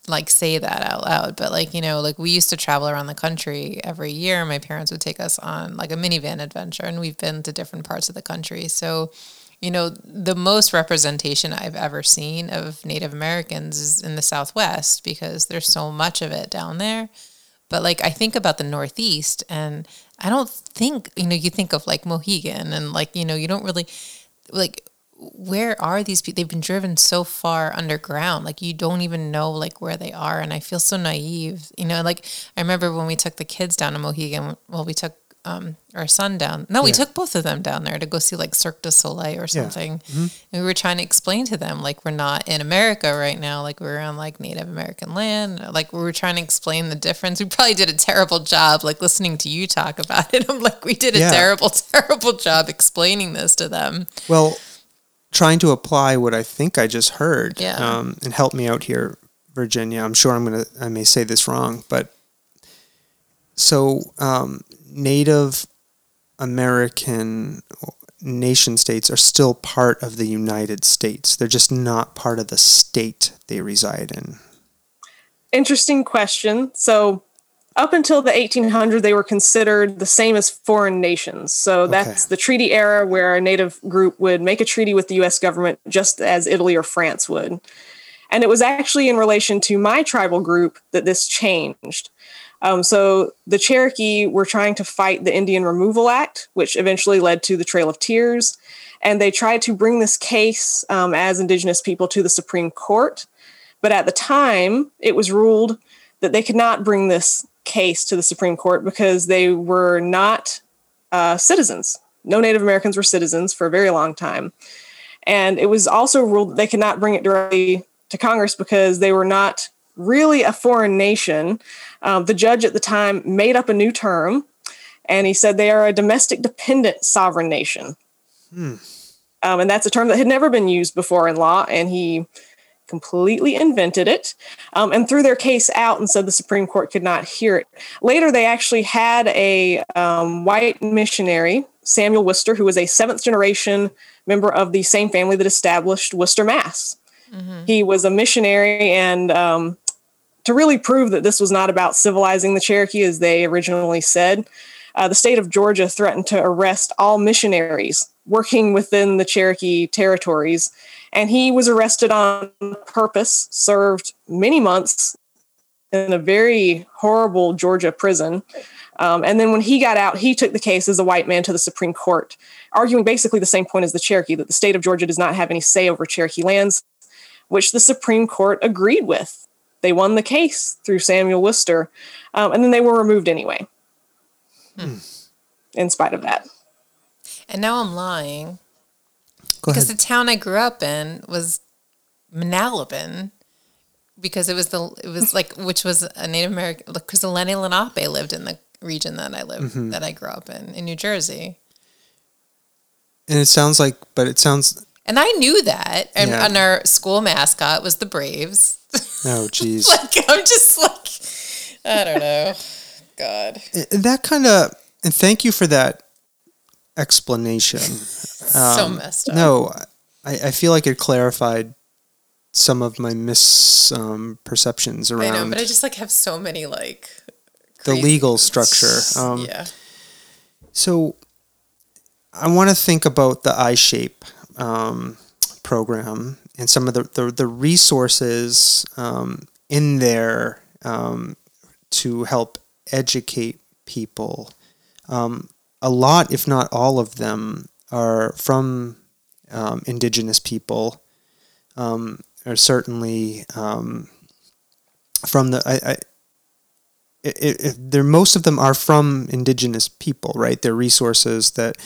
like say that out loud, but like, you know, like we used to travel around the country every year. My parents would take us on like a minivan adventure and we've been to different parts of the country. So, you know, the most representation I've ever seen of Native Americans is in the Southwest because there's so much of it down there. But like I think about the Northeast and I don't think, you know, you think of like Mohegan and like, you know, you don't really like where are these people? They've been driven so far underground. Like you don't even know like where they are. And I feel so naive. You know, like I remember when we took the kids down to Mohegan, well, we took um, our son down. No, we took both of them down there to go see like Cirque du Soleil or something. And we were trying to explain to them like we're not in America right now. Like we're on like Native American land. Like we were trying to explain the difference. We probably did a terrible job like listening to you talk about it. I'm like we did a Yeah. terrible, terrible job explaining this to them. Well, trying to apply what I think I just heard, Yeah. um, and help me out here, Virginia. I'm sure I'm gonna I may say this wrong, but so um, Native American nation states are still part of the United States. They're just not part of the state they reside in. Interesting question. So, up until the 1800s, they were considered the same as foreign nations. So, that's Okay. the treaty era where a native group would make a treaty with the US government just as Italy or France would. And it was actually in relation to my tribal group that this changed. Um, so the Cherokee were trying to fight the Indian Removal Act, which eventually led to the Trail of Tears. And they tried to bring this case um, as Indigenous people to the Supreme Court. But at the time, it was ruled that they could not bring this case to the Supreme Court because they were not uh, citizens. No Native Americans were citizens for a very long time. And it was also ruled that they could not bring it directly to Congress because they were not really a foreign nation. Um, the judge at the time made up a new term and he said they are a domestic dependent sovereign nation. Um, and that's a term that had never been used before in law. And he completely invented it um, and threw their case out and said the Supreme Court could not hear it. Later, they actually had a um, white missionary, Samuel Worcester, who was a seventh generation member of the same family that established Worcester, Mass. He was a missionary, and um, to really prove that this was not about civilizing the Cherokee, as they originally said, uh, the state of Georgia threatened to arrest all missionaries working within the Cherokee territories. And he was arrested on purpose, served many months in a very horrible Georgia prison. Um, and then when he got out, he took the case as a white man to the Supreme Court, arguing basically the same point as the Cherokee that the state of Georgia does not have any say over Cherokee lands, which the Supreme Court agreed with. They won the case through Samuel Worcester, um, and then they were removed anyway. In spite of that. And now I'm lying because the town I grew up in was Manalapan because it was the it was like which was a Native American because the Lenni Lenape lived in the region that I lived Mm-hmm. that I grew up in in New Jersey. And it sounds like, but it sounds. And I knew that. And, Yeah. and our school mascot was the Braves. Oh, jeez. like I'm just like I don't know. God. That kind of. And thank you for that explanation. so messed up. Um, No, I, I feel like it clarified some of my misperceptions I around I know, but I just like have so many like the legal structure. Um, yeah. So I want to think about the iShape um, program and some of the, the, the resources um, in there um, to help educate people. Um, a lot, if not all of them, are from um, Indigenous people, um, or certainly um, from the. I, I, it, it, they're most of them are from indigenous people, right? They're resources that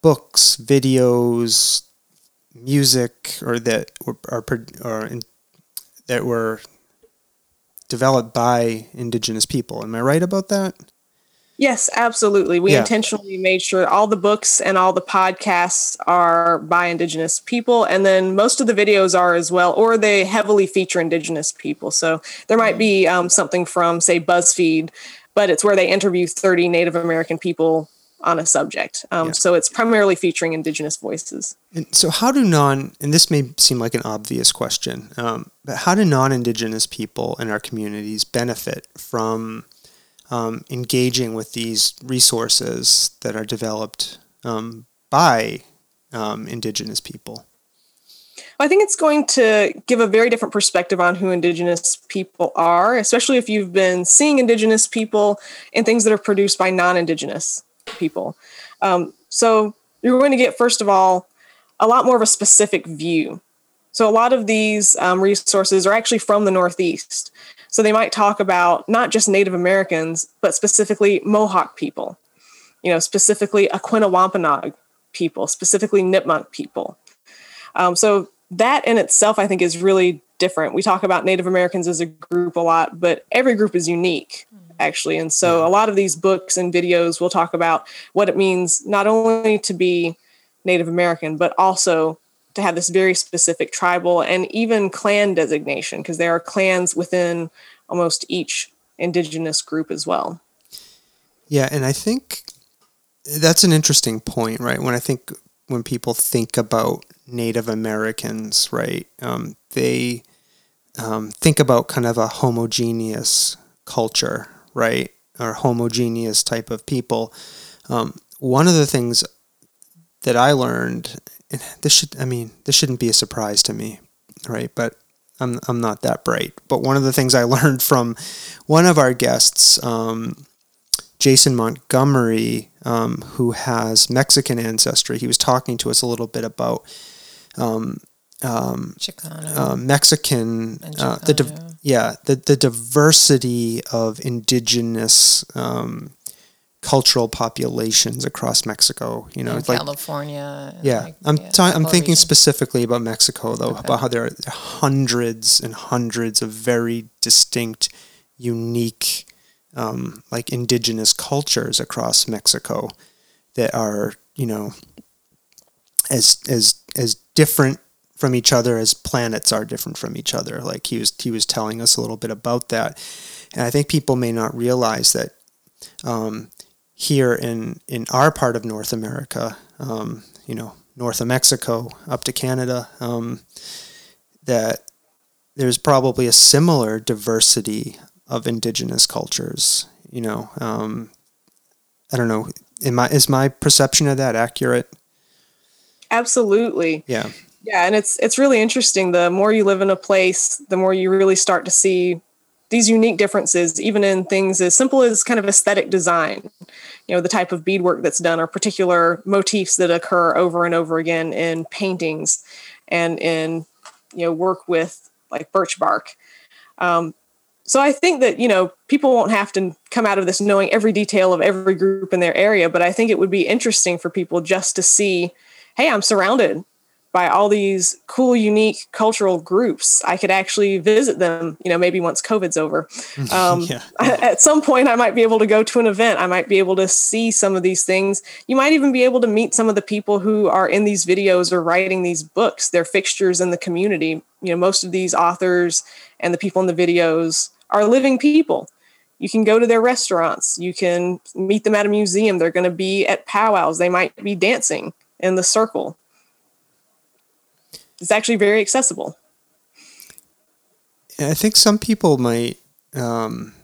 books, videos, music, or that were, are or in, that were developed by indigenous people. Am I right about that? Yes, absolutely. We Yeah. intentionally made sure all the books and all the podcasts are by Indigenous people. And then most of the videos are as well, or they heavily feature Indigenous people. So there might be um, something from, say, BuzzFeed, but it's where they interview 30 Native American people on a subject. Um, yeah. So it's primarily featuring Indigenous voices. And so, how do non, and this may seem like an obvious question, um, but how do non Indigenous people in our communities benefit from um, engaging with these resources that are developed um, by um, Indigenous people? I think it's going to give a very different perspective on who Indigenous people are, especially if you've been seeing Indigenous people and things that are produced by non Indigenous people. Um, so you're going to get, first of all, a lot more of a specific view. So a lot of these um, resources are actually from the Northeast. So they might talk about not just Native Americans, but specifically Mohawk people, you know, specifically Aquinnah Wampanoag people, specifically Nipmuc people. Um, so that in itself, I think, is really different. We talk about Native Americans as a group a lot, but every group is unique, actually. And so a lot of these books and videos will talk about what it means not only to be Native American, but also to have this very specific tribal and even clan designation, because there are clans within almost each indigenous group as well. Yeah, and I think that's an interesting point, right? When I think when people think about Native Americans, right? Um, they um, think about kind of a homogeneous culture, right? Or homogeneous type of people. Um, one of the things that I learned, and this should, I mean, this shouldn't be a surprise to me, right? But I'm, I'm not that bright. But one of the things I learned from one of our guests, um, Jason Montgomery, um, who has Mexican ancestry, he was talking to us a little bit about um, um, uh, Mexican, uh, the di- yeah, the the diversity of indigenous um, cultural populations across Mexico. You know, like California. Yeah, like, I'm yeah, ta- I'm thinking region. specifically about Mexico though, okay. about how there are hundreds and hundreds of very distinct, unique, um, like indigenous cultures across Mexico that are you know as as as different from each other as planets are different from each other. Like he was he was telling us a little bit about that, and I think people may not realize that um, here in in our part of North America, um, you know, north of Mexico up to Canada, um, that there's probably a similar diversity of indigenous cultures. You know, um, I don't know. Am I, is my perception of that accurate? Absolutely. Yeah. Yeah, and it's it's really interesting. The more you live in a place, the more you really start to see these unique differences, even in things as simple as kind of aesthetic design. You know, the type of beadwork that's done, or particular motifs that occur over and over again in paintings, and in you know work with like birch bark. Um, so I think that you know people won't have to come out of this knowing every detail of every group in their area, but I think it would be interesting for people just to see hey, I'm surrounded by all these cool, unique cultural groups. I could actually visit them, you know, maybe once COVID's over. Um, yeah. At some point, I might be able to go to an event. I might be able to see some of these things. You might even be able to meet some of the people who are in these videos or writing these books. They're fixtures in the community. You know, most of these authors and the people in the videos are living people. You can go to their restaurants. You can meet them at a museum. They're going to be at powwows. They might be dancing in the circle. It's actually very accessible. I think some people might, um,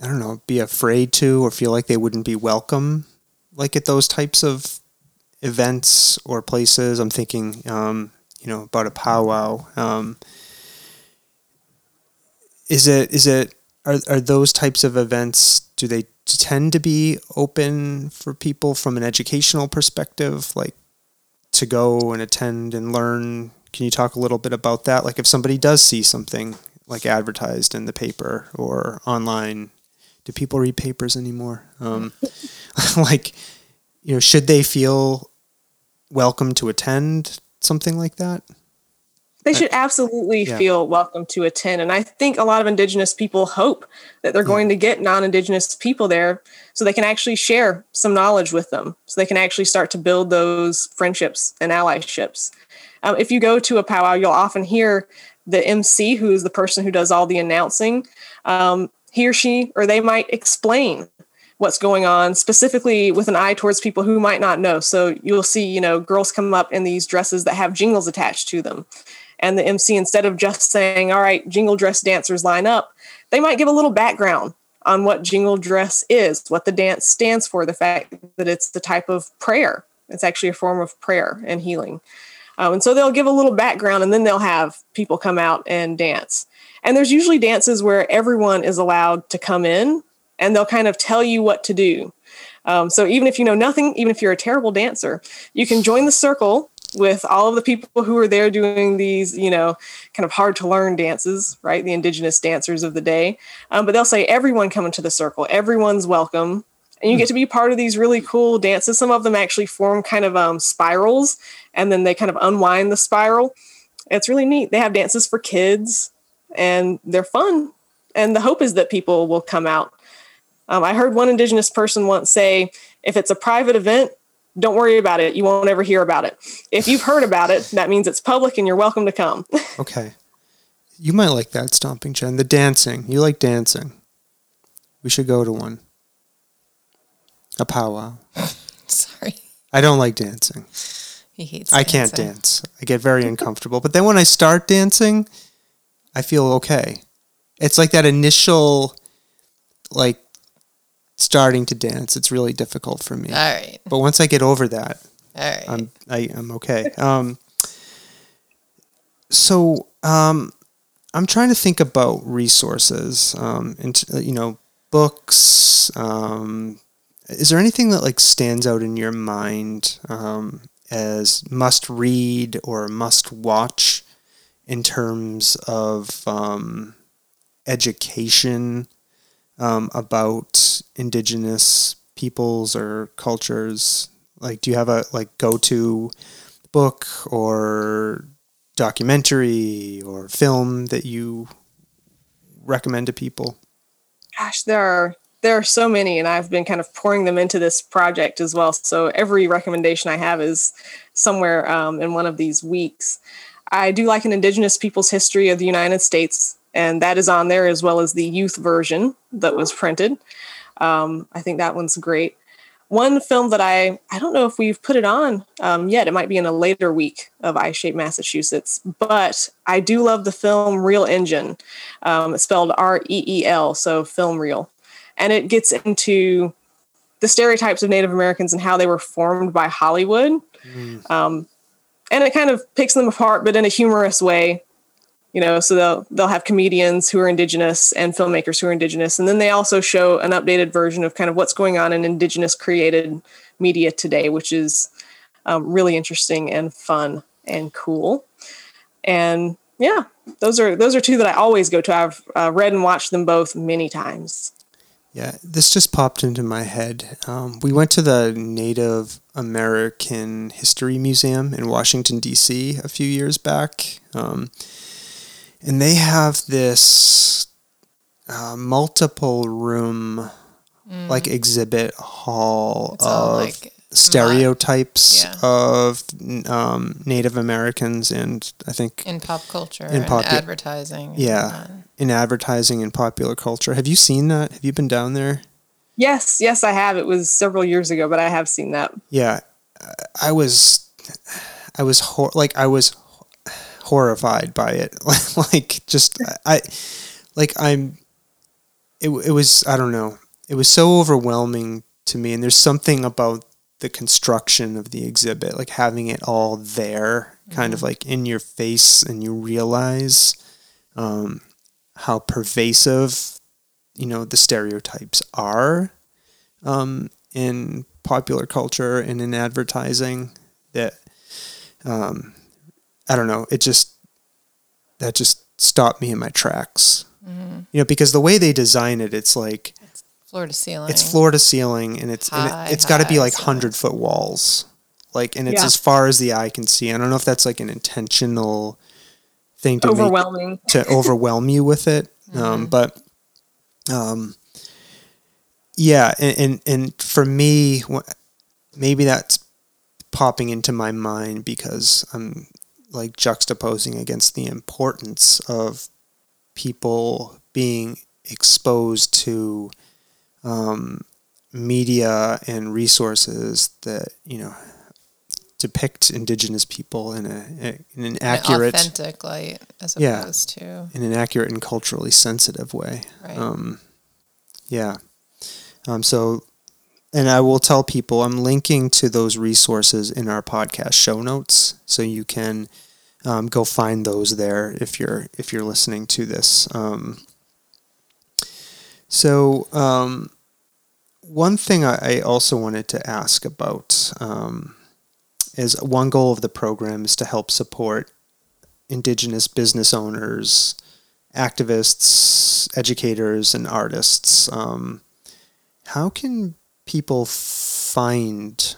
I don't know, be afraid to or feel like they wouldn't be welcome, like at those types of events or places. I'm thinking, um, you know, about a powwow. Um, is it is it are are those types of events? Do they tend to be open for people from an educational perspective? Like, to go and attend and learn. Can you talk a little bit about that? Like if somebody does see something like advertised in the paper or online, do people read papers anymore? Um, like, you know, should they feel welcome to attend something like that? They should absolutely yeah. feel welcome to attend. And I think a lot of Indigenous people hope that they're going to get non Indigenous people there so they can actually share some knowledge with them, so they can actually start to build those friendships and allyships. Um, if you go to a powwow, you'll often hear the MC, who is the person who does all the announcing. Um, he or she, or they might explain what's going on, specifically with an eye towards people who might not know. So you'll see, you know, girls come up in these dresses that have jingles attached to them. And the MC, instead of just saying, all right, jingle dress dancers line up, they might give a little background on what jingle dress is, what the dance stands for, the fact that it's the type of prayer. It's actually a form of prayer and healing. Um, and so they'll give a little background and then they'll have people come out and dance. And there's usually dances where everyone is allowed to come in and they'll kind of tell you what to do. Um, so even if you know nothing, even if you're a terrible dancer, you can join the circle with all of the people who are there doing these, you know, kind of hard to learn dances, right? The indigenous dancers of the day. Um, but they'll say, everyone come into the circle, everyone's welcome. And you get to be part of these really cool dances. Some of them actually form kind of um, spirals and then they kind of unwind the spiral. It's really neat. They have dances for kids and they're fun. And the hope is that people will come out. Um, I heard one indigenous person once say, if it's a private event, don't worry about it. You won't ever hear about it. If you've heard about it, that means it's public and you're welcome to come. okay. You might like that stomping, Jen. The dancing. You like dancing. We should go to one. A powwow. Sorry. I don't like dancing. He hates I can't dancing. dance. I get very uncomfortable. But then when I start dancing, I feel okay. It's like that initial, like, starting to dance. It's really difficult for me. All right. But once I get over that, All right. I'm I, I'm okay. Um, so um, I'm trying to think about resources. Um, and you know, books. Um, is there anything that like stands out in your mind um, as must read or must watch in terms of um, education um, about indigenous peoples or cultures? Like, do you have a like go to book or documentary or film that you recommend to people? Gosh, there are there are so many, and I've been kind of pouring them into this project as well. So every recommendation I have is somewhere um, in one of these weeks. I do like an Indigenous Peoples History of the United States, and that is on there as well as the youth version that was printed. Um, I think that one's great. One film that I I don't know if we've put it on um, yet. It might be in a later week of iShape Massachusetts, but I do love the film Reel Injun. Um, spelled R E E L, so film reel, and it gets into the stereotypes of Native Americans and how they were formed by Hollywood. Um, and it kind of picks them apart, but in a humorous way. You know, so they'll they'll have comedians who are indigenous and filmmakers who are indigenous, and then they also show an updated version of kind of what's going on in indigenous created media today, which is um, really interesting and fun and cool. And yeah, those are those are two that I always go to. I've uh, read and watched them both many times. Yeah, this just popped into my head. Um, we went to the Native American History Museum in Washington, D.C. a few years back. Um, and they have this uh, multiple room, like exhibit hall Mm. It's of like, stereotypes Yeah. of um, Native Americans and I think in pop culture In and popu- advertising. Yeah. whatnot. in advertising and popular culture. Have you seen that? Have you been down there? Yes, yes, I have. It was several years ago, but I have seen that. Yeah, I was, I was hor- like I was horrified by it. like just I, like I'm. It it was I don't know. It was so overwhelming to me, and there's something about the construction of the exhibit, like having it all there, kind of like in your face, and you realize um, how pervasive, you know, the stereotypes are um, in popular culture and in advertising that um, I don't know. It just that just stopped me in my tracks. You know, because the way they design it, it's like Floor to ceiling. it's floor to ceiling, and it's and High, it, it's got to be like hundred foot walls, like, and it's Yeah. as far as the eye can see. I don't know if that's like an intentional thing to make Overwhelming. to overwhelm you with it. Um, but um, yeah, and, and and for me, maybe that's popping into my mind because I'm like juxtaposing against the importance of people being exposed to um, media and resources that you know depict indigenous people in a in an accurate, an authentic light, as Yeah. opposed to in an accurate and culturally sensitive way. right. Um, yeah. Um, so, and I will tell people I'm linking to those resources in our podcast show notes, so you can um, go find those there if you're if you're listening to this. Um, so, um, one thing I, also wanted to ask about um, is one goal of the program is to help support Indigenous business owners, activists, educators, and artists. Um, how can people find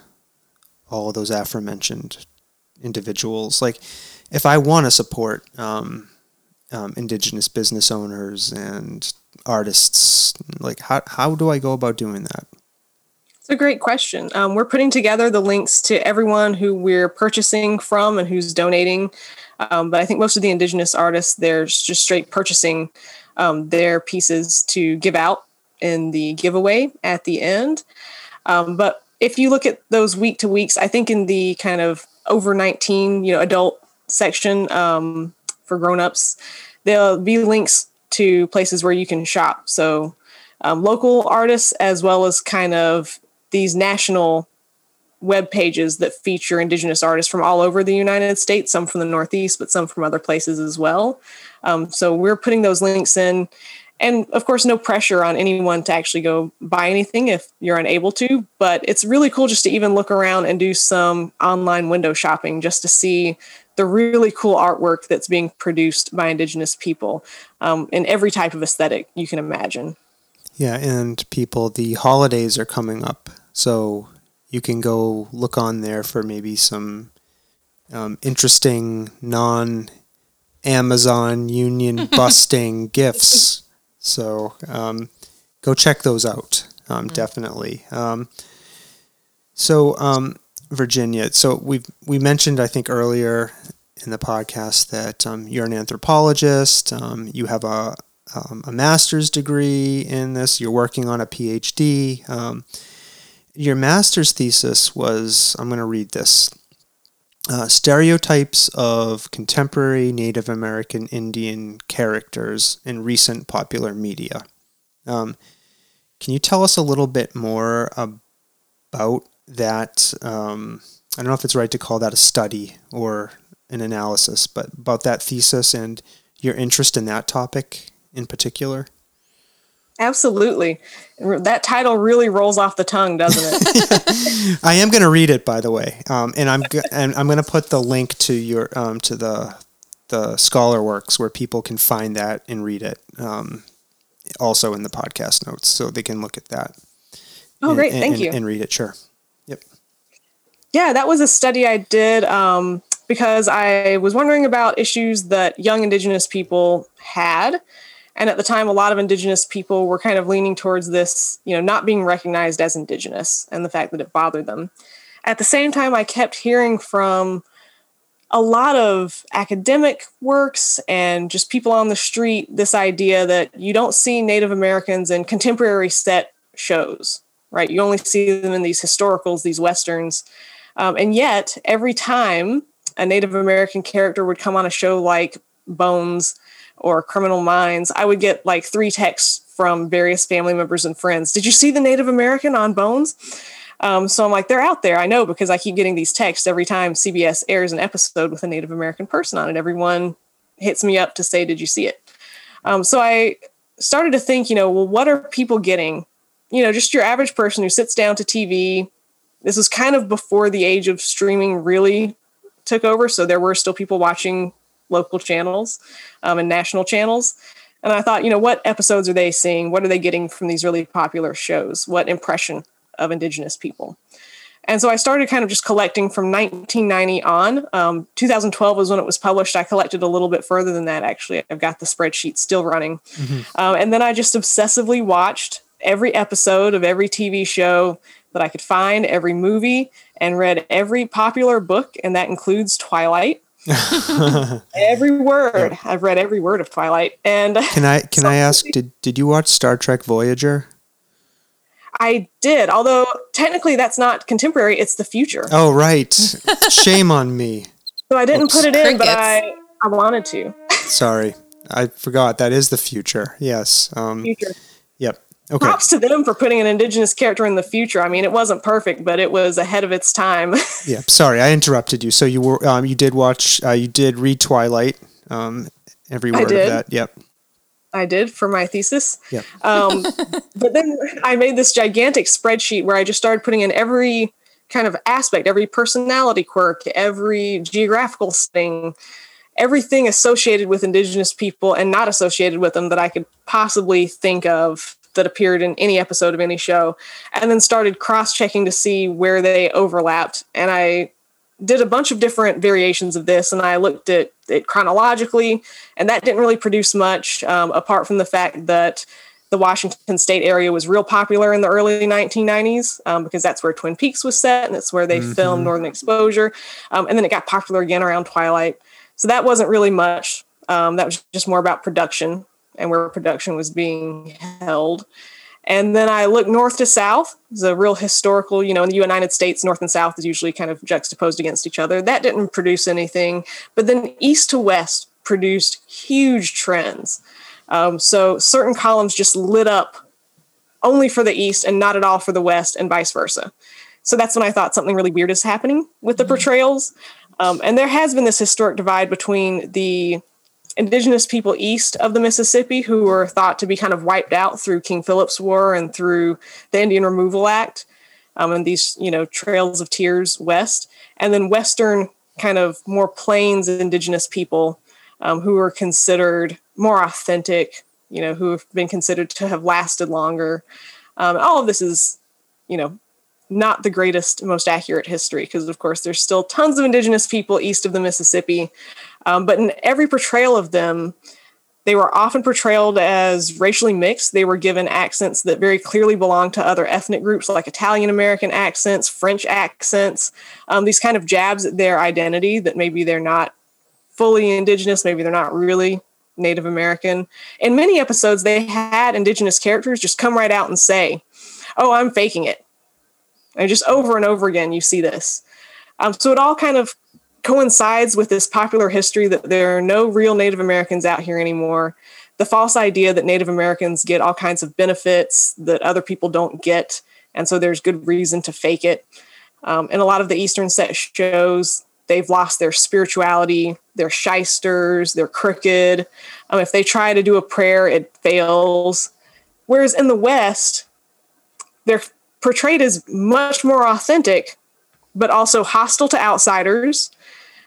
all those aforementioned individuals? Like, if I want to support um, um, Indigenous business owners and artists, like, how, how do I go about doing that? It's a great question. Um, we're putting together the links to everyone who we're purchasing from and who's donating. Um, but I think most of the Indigenous artists, they're just straight purchasing um, their pieces to give out in the giveaway at the end. Um, but if you look at those week to weeks, I think in the kind of over 19, you know, adult section um, for grown-ups, there'll be links to places where you can shop. So um, local artists as well as kind of these national web pages that feature indigenous artists from all over the United States, some from the Northeast, but some from other places as well. Um, so we're putting those links in. And of course, no pressure on anyone to actually go buy anything if you're unable to. But it's really cool just to even look around and do some online window shopping just to see the really cool artwork that's being produced by Indigenous people um, in every type of aesthetic you can imagine. Yeah, and people, the holidays are coming up, so you can go look on there for maybe some um, interesting non Amazon Union busting gifts. So um, go check those out, um, definitely. Um, so um, Virginia, so we we mentioned I think earlier in the podcast that um, you're an anthropologist. Um, you have a um, a master's degree in this. You're working on a PhD. Um, your master's thesis was I'm going to read this uh, stereotypes of contemporary Native American Indian characters in recent popular media. Um, can you tell us a little bit more about that? Um, I don't know if it's right to call that a study or an analysis, but about that thesis and your interest in that topic in particular. Absolutely. That title really rolls off the tongue, doesn't it? I am going to read it, by the way, um, and I'm go- and I'm going to put the link to your um, to the the Scholar Works where people can find that and read it. Um, also in the podcast notes, so they can look at that. oh, and- great. Thank and- you. And read it, sure. Yeah, that was a study I did um, because I was wondering about issues that young Indigenous people had. And at the time, a lot of Indigenous people were kind of leaning towards this, you know, not being recognized as Indigenous and the fact that it bothered them. At the same time, I kept hearing from a lot of academic works and just people on the street this idea that you don't see Native Americans in contemporary set shows, right? You only see them in these historicals, these westerns. Um, and yet, every time a Native American character would come on a show like Bones or Criminal Minds, I would get like three texts from various family members and friends. Did you see the Native American on Bones? Um, so I'm like, they're out there. I know because I keep getting these texts every time CBS airs an episode with a Native American person on it. Everyone hits me up to say, Did you see it? Um, so I started to think, you know, well, what are people getting? You know, just your average person who sits down to TV. This was kind of before the age of streaming really took over. So there were still people watching local channels um, and national channels. And I thought, you know, what episodes are they seeing? What are they getting from these really popular shows? What impression of Indigenous people? And so I started kind of just collecting from 1990 on. Um, 2012 was when it was published. I collected a little bit further than that, actually. I've got the spreadsheet still running. Um, and then I just obsessively watched every episode of every TV show that I could find, every movie, and read every popular book, and that includes Twilight. every word. I've read every word of Twilight. And Can I can I ask did did you watch Star Trek Voyager? I did, although technically that's not contemporary, it's the future. Oh, right. Shame on me. So I didn't Oops. put it in, but I, I wanted to. Sorry. I forgot. That is the future. Yes. Um, Future. Okay. Props to them for putting an indigenous character in the future. I mean, it wasn't perfect, but it was ahead of its time. Yeah. Sorry, I interrupted you. So you were um, you did watch uh, you did read Twilight. Um, every word of that. Yep. I did for my thesis. Yep. Um, but then I made this gigantic spreadsheet where I just started putting in every kind of aspect, every personality quirk, every geographical thing, everything associated with Indigenous people and not associated with them that I could possibly think of that appeared in any episode of any show, and then started cross checking to see where they overlapped. And I did a bunch of different variations of this and I looked at it chronologically, and that didn't really produce much um, apart from the fact that the Washington State area was real popular in the early 1990s um, because that's where Twin Peaks was set and it's where they filmed Northern Exposure. Um, and then it got popular again around Twilight. So that wasn't really much. Um, that was just more about production and where production was being held. And then I look north to south. It's a real historical, you know, in the United States, north and south is usually kind of juxtaposed against each other. That didn't produce anything. But then east to west produced huge trends. Um, so certain columns just lit up only for the east and not at all for the west, and vice versa. So that's when I thought something really weird is happening with the portrayals. Um, and there has been this historic divide between the indigenous people east of the Mississippi who were thought to be kind of wiped out through King Philip's War and through the Indian Removal Act, um, and these you know trails of tears west, and then western kind of more plains indigenous people um, who were considered more authentic, you know, who have been considered to have lasted longer. Um, all of this is, you know, not the greatest, most accurate history because, of course, there's still tons of indigenous people east of the Mississippi. Um, but in every portrayal of them, they were often portrayed as racially mixed. They were given accents that very clearly belonged to other ethnic groups, like Italian American accents, French accents, um, these kind of jabs at their identity that maybe they're not fully indigenous, maybe they're not really Native American. In many episodes, they had indigenous characters just come right out and say, Oh, I'm faking it. And just over and over again, you see this. Um, so it all kind of coincides with this popular history that there are no real Native Americans out here anymore. The false idea that Native Americans get all kinds of benefits that other people don't get. And so there's good reason to fake it. Um, and a lot of the Eastern set shows, they've lost their spirituality, they're shysters, they're crooked. Um, if they try to do a prayer, it fails. Whereas in the West, they're portrayed as much more authentic, but also hostile to outsiders.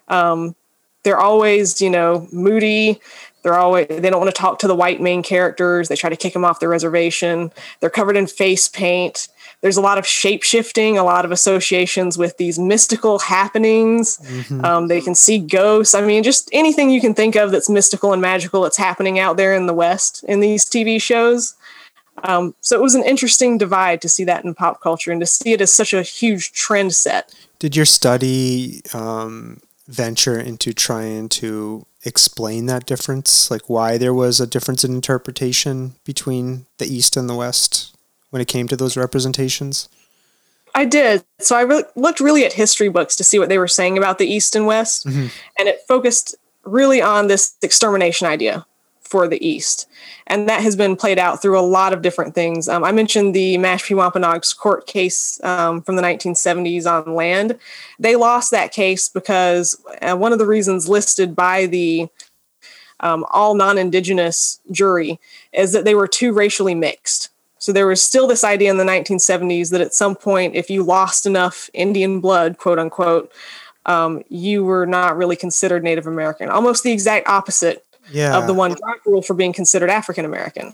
Um, they're always, you know, moody. They're always they don't want to talk to the white main characters. They try to kick them off the reservation. They're covered in face paint. There's a lot of shape shifting, a lot of associations with these mystical happenings. Um, they can see ghosts. I mean, just anything you can think of that's mystical and magical that's happening out there in the West in these TV shows. Um, so it was an interesting divide to see that in pop culture and to see it as such a huge trend set. Did your study um, venture into trying to explain that difference, like why there was a difference in interpretation between the East and the West when it came to those representations? I did. So I really looked really at history books to see what they were saying about the East and West, and it focused really on this extermination idea for the East, and that has been played out through a lot of different things. Um, I mentioned the Mashpee Wampanoags court case um, from the 1970s on land. They lost that case because uh, one of the reasons listed by the um, all non-indigenous jury is that they were too racially mixed. So there was still this idea in the 1970s that at some point, if you lost enough Indian blood, quote unquote, um, you were not really considered Native American. Almost the exact opposite Yeah. of the one drop rule for being considered African American.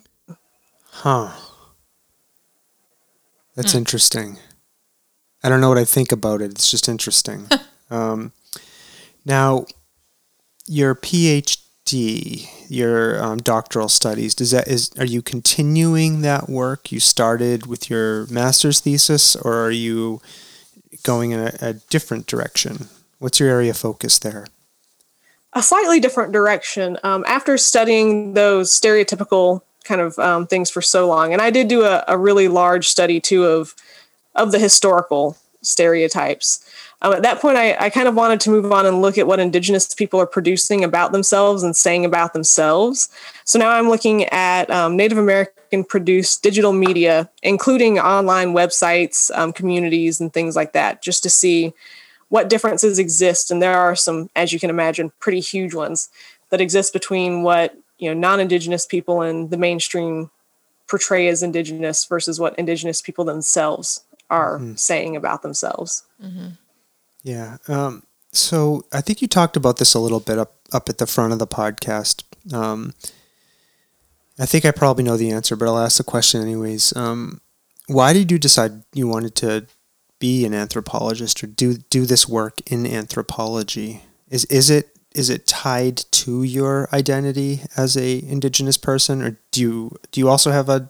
Huh. That's interesting. I don't know what I think about it. It's just interesting. um, now, your PhD, your um, doctoral studies, does that is are you continuing that work you started with your master's thesis, or are you going in a, a different direction? What's your area of focus there? A slightly different direction. Um, after studying those stereotypical kind of um, things for so long. And I did do a, a really large study too of of the historical stereotypes. Um, at that point, I, I kind of wanted to move on and look at what Indigenous people are producing about themselves and saying about themselves. So now I'm looking at um, Native American produced digital media, including online websites, um, communities, and things like that, just to see what differences exist. And there are some, as you can imagine, pretty huge ones that exist between what you know non-Indigenous people and the mainstream portray as Indigenous versus what Indigenous people themselves are mm-hmm. saying about themselves. Mm-hmm. Yeah. Um, so I think you talked about this a little bit up up at the front of the podcast. Um, I think I probably know the answer, but I'll ask the question anyways. Um, why did you decide you wanted to be an anthropologist or do do this work in anthropology? Is is it is it tied to your identity as a indigenous person, or do you do you also have a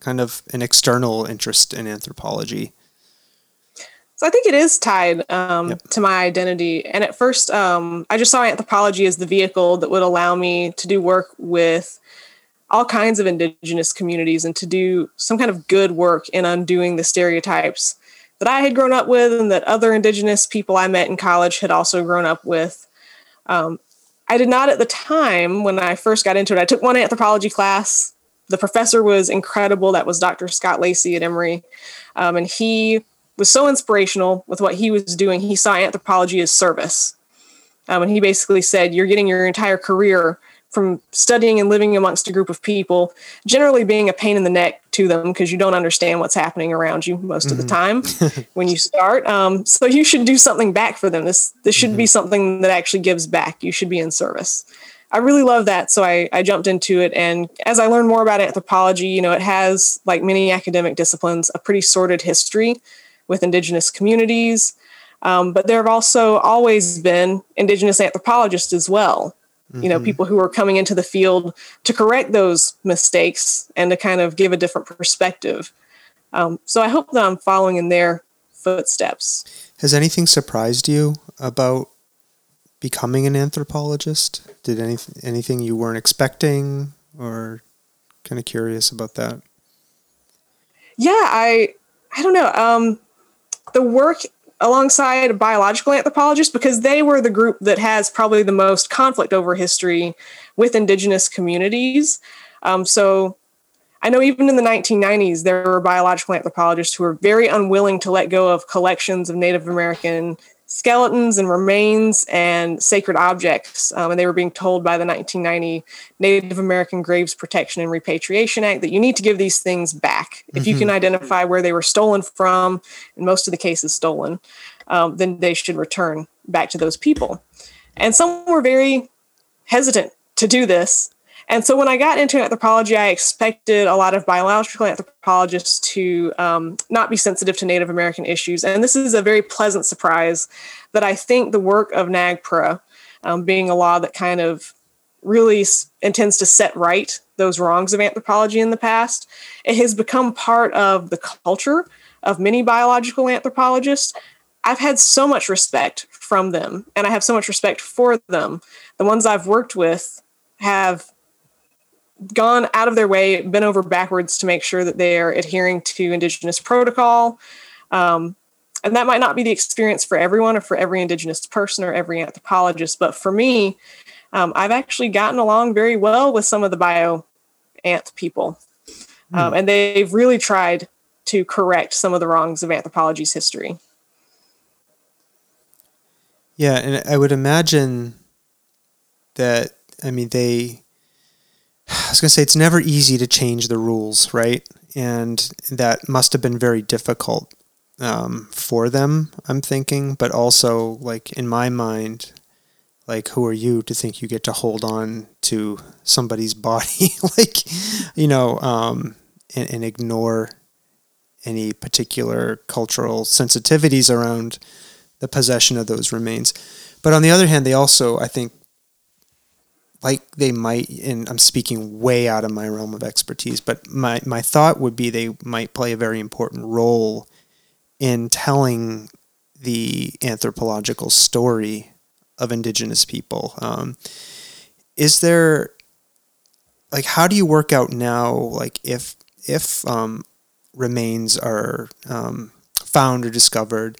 kind of an external interest in anthropology? So I think it is tied um, yep. to my identity. And at first, um, I just saw anthropology as the vehicle that would allow me to do work with all kinds of indigenous communities and to do some kind of good work in undoing the stereotypes that I had grown up with and that other indigenous people I met in college had also grown up with. Um, I did not at the time when I first got into it. I took one anthropology class the professor was incredible. That was Dr. Scott Lacey at Emory. Um, and he was so inspirational with what he was doing. He saw anthropology as service. Um, and he basically said, You're getting your entire career from studying and living amongst a group of people, generally being a pain in the neck to them because you don't understand what's happening around you most mm-hmm. of the mm-hmm. time when you start. Um, so you should do something back for them. This this should mm-hmm. be something that actually gives back. You should be in service. I really love that. So I, I jumped into it. And as I learned more about anthropology, you know, it has, like many academic disciplines, a pretty sordid history with Indigenous communities. Um, but there have also always been Indigenous anthropologists as well. Mm-hmm. You know, mm-hmm. people who are coming into the field to correct those mistakes and to kind of give a different perspective. Um, so I hope that I'm following in their footsteps. Has anything surprised you about becoming an anthropologist? Did any anything you weren't expecting, or kind of curious about that? Yeah, I I don't know. Um, the work alongside biological anthropologists because they were the group that has probably the most conflict over history with indigenous communities. Um, so I know even in the 1990s, there were biological anthropologists who were very unwilling to let go of collections of Native American skeletons and remains and sacred objects. Um, and they were being told by the 1990 Native American Graves Protection and Repatriation Act that you need to give these things back. If mm-hmm. you can mm-hmm. identify where they were stolen from, in most of the cases stolen, um, then they should return back to those people. And some were very hesitant to do this and so when I got into anthropology, I expected a lot of biological anthropologists to um, not be sensitive to Native American issues. And this is a very pleasant surprise that I think the work of NAGPRA, um, being a law that kind of really intends to set right those wrongs of anthropology in the past, it has become part of the culture of many biological anthropologists. I've had so much respect from them, and I have so much respect for them. The ones I've worked with have gone out of their way, bent over backwards to make sure that they are adhering to Indigenous protocol. Um, and that might not be the experience for everyone or for every Indigenous person or every anthropologist, but for me, um, I've actually gotten along very well with some of the bio ant people. Um, mm. And they've really tried to correct some of the wrongs of anthropology's history. Yeah, and I would imagine that, I mean, they I was going to say it's never easy to change the rules, right? And that must have been very difficult um, for them, I'm thinking. But also, like, in my mind, like, who are you to think you get to hold on to somebody's body, like, you know, um, and, and ignore any particular cultural sensitivities around the possession of those remains. But on the other hand, they also, I think, like they might, and I'm speaking way out of my realm of expertise, but my, my thought would be they might play a very important role in telling the anthropological story of indigenous people. Um, is there like how do you work out now like if if um, remains are um, found or discovered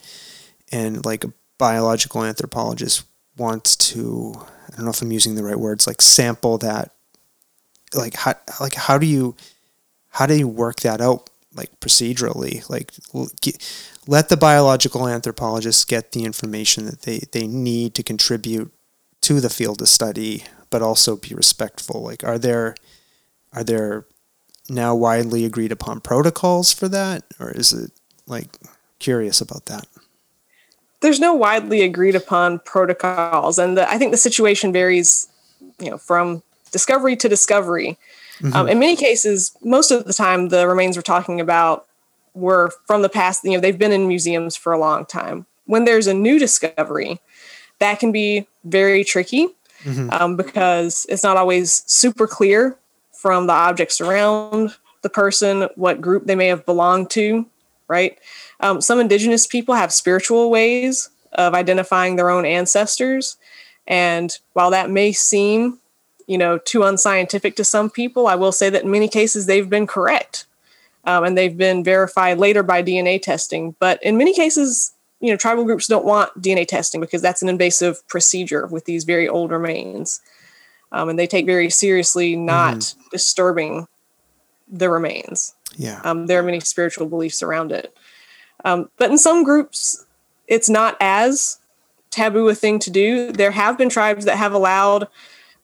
and like a biological anthropologist wants to don't know if I'm using the right words like sample that like how like how do you how do you work that out like procedurally? Like let the biological anthropologists get the information that they they need to contribute to the field of study but also be respectful. Like are there are there now widely agreed upon protocols for that or is it like curious about that there's no widely agreed upon protocols and the, i think the situation varies you know from discovery to discovery mm-hmm. um, in many cases most of the time the remains we're talking about were from the past you know they've been in museums for a long time when there's a new discovery that can be very tricky mm-hmm. um, because it's not always super clear from the objects around the person what group they may have belonged to right um, some indigenous people have spiritual ways of identifying their own ancestors. And while that may seem, you know, too unscientific to some people, I will say that in many cases they've been correct. Um, and they've been verified later by DNA testing. But in many cases, you know, tribal groups don't want DNA testing because that's an invasive procedure with these very old remains. Um, and they take very seriously not mm-hmm. disturbing the remains. Yeah. Um, there are many spiritual beliefs around it. Um, but in some groups, it's not as taboo a thing to do. There have been tribes that have allowed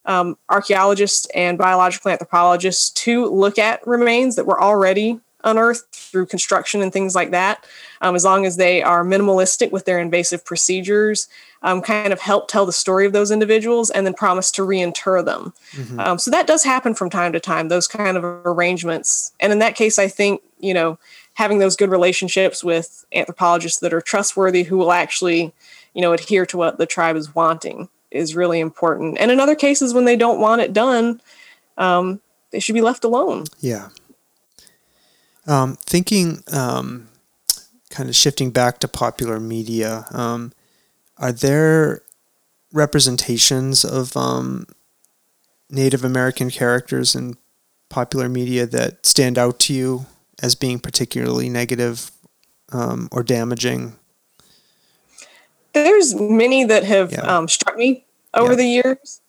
um, archaeologists and biological anthropologists to look at remains that were already unearthed through construction and things like that, um, as long as they are minimalistic with their invasive procedures, um, kind of help tell the story of those individuals and then promise to reinter them. Mm-hmm. Um, so that does happen from time to time, those kind of arrangements. And in that case, I think, you know, having those good relationships with anthropologists that are trustworthy who will actually you know adhere to what the tribe is wanting is really important. And in other cases when they don't want it done um, they should be left alone. Yeah. Um, thinking um, kind of shifting back to popular media um, are there representations of um, native american characters in popular media that stand out to you as being particularly negative um, or damaging? There's many that have yeah. um, struck me over yeah. the years.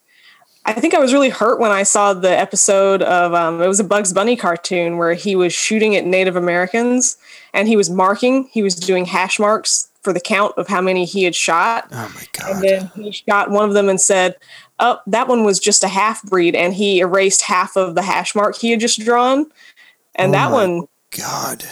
I think I was really hurt when I saw the episode of um, it was a Bugs Bunny cartoon where he was shooting at Native Americans and he was marking, he was doing hash marks for the count of how many he had shot. Oh my god! And then he shot one of them and said, "Oh, that one was just a half breed," and he erased half of the hash mark he had just drawn, and oh that one God.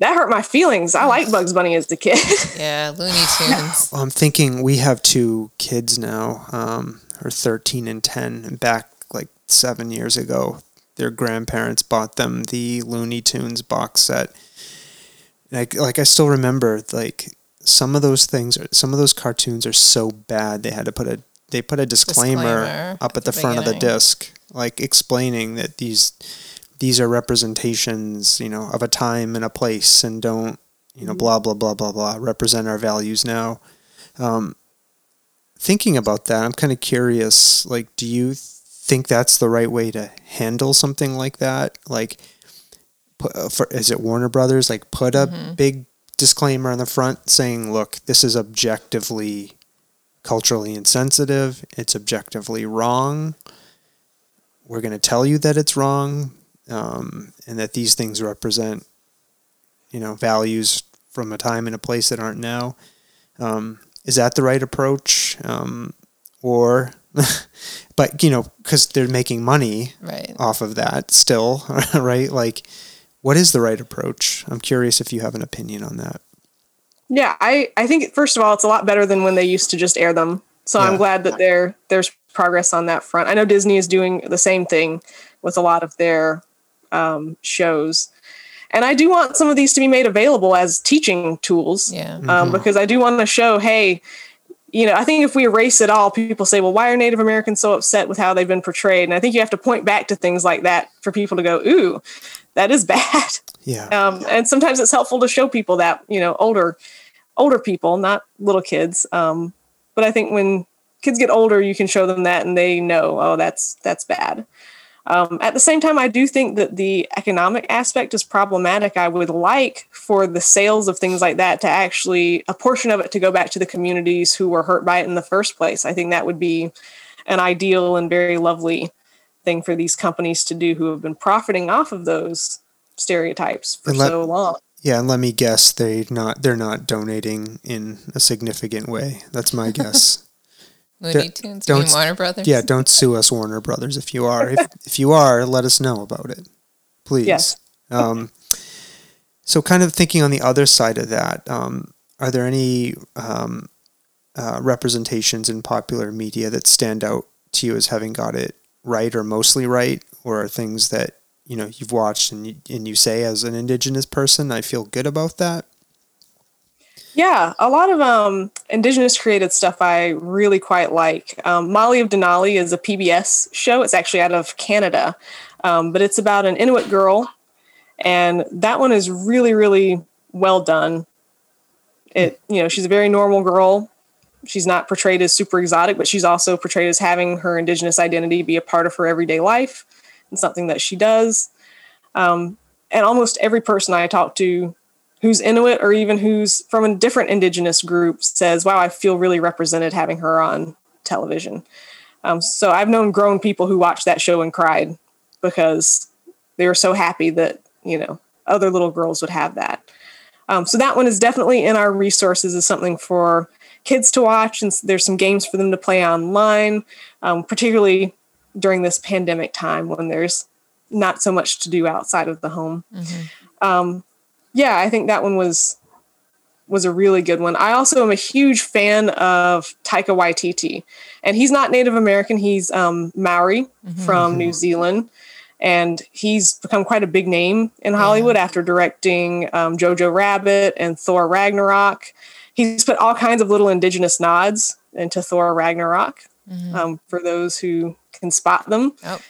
That hurt my feelings. I like Bugs Bunny as a kid. yeah, Looney Tunes. Well, I'm thinking we have two kids now, um, are 13 and 10, and back like seven years ago, their grandparents bought them the Looney Tunes box set. Like, like I still remember, like some of those things, are, some of those cartoons are so bad. They had to put a they put a disclaimer, disclaimer up at, at the, the front of the disc, like explaining that these these are representations, you know, of a time and a place, and don't, you know, blah blah blah blah blah represent our values now. Um, thinking about that, I'm kind of curious. Like, do you think that's the right way to handle something like that? Like, put, uh, for, is it Warner Brothers? Like, put a mm-hmm. big disclaimer on the front saying, "Look, this is objectively culturally insensitive. It's objectively wrong." We're going to tell you that it's wrong, um, and that these things represent, you know, values from a time and a place that aren't now. Um, is that the right approach? Um, or, but you know, because they're making money right. off of that still, right? Like, what is the right approach? I'm curious if you have an opinion on that. Yeah, I, I think first of all, it's a lot better than when they used to just air them. So yeah. I'm glad that there there's progress on that front. I know Disney is doing the same thing with a lot of their um, shows. And I do want some of these to be made available as teaching tools. Yeah. Um, mm-hmm. Because I do want to show, hey, you know, I think if we erase it all, people say, well, why are Native Americans so upset with how they've been portrayed? And I think you have to point back to things like that for people to go, ooh, that is bad. Yeah. Um, and sometimes it's helpful to show people that, you know, older, older people, not little kids. Um, but I think when kids get older, you can show them that and they know, oh, that's, that's bad. Um, at the same time, I do think that the economic aspect is problematic. I would like for the sales of things like that to actually, a portion of it to go back to the communities who were hurt by it in the first place. I think that would be an ideal and very lovely thing for these companies to do who have been profiting off of those stereotypes for let- so long. Yeah, and let me guess, they not they're not donating in a significant way. That's my guess. Looney Tunes, you mean don't- Warner Brothers. yeah, don't sue us, Warner Brothers. If you are, if, if you are, let us know about it, please. Yes. Um, so, kind of thinking on the other side of that, um, are there any um, uh, representations in popular media that stand out to you as having got it right or mostly right, or are things that you know you've watched and you, and you say as an Indigenous person, I feel good about that? Yeah, a lot of um, indigenous created stuff I really quite like. Um, Molly of Denali is a PBS show. It's actually out of Canada, um, but it's about an Inuit girl, and that one is really, really well done. It, you know, she's a very normal girl. She's not portrayed as super exotic, but she's also portrayed as having her indigenous identity be a part of her everyday life and something that she does. Um, and almost every person I talk to who's Inuit or even who's from a different indigenous group says, Wow, I feel really represented having her on television. Um, so I've known grown people who watched that show and cried because they were so happy that, you know, other little girls would have that. Um, so that one is definitely in our resources as something for kids to watch. And there's some games for them to play online, um, particularly during this pandemic time when there's not so much to do outside of the home. Um, yeah, I think that one was was a really good one. I also am a huge fan of Taika Waititi, and he's not Native American. He's um, Maori from New Zealand, and he's become quite a big name in Hollywood after directing um, Jojo Rabbit and Thor Ragnarok. He's put all kinds of little indigenous nods into Thor Ragnarok um, for those who can spot them. Oh,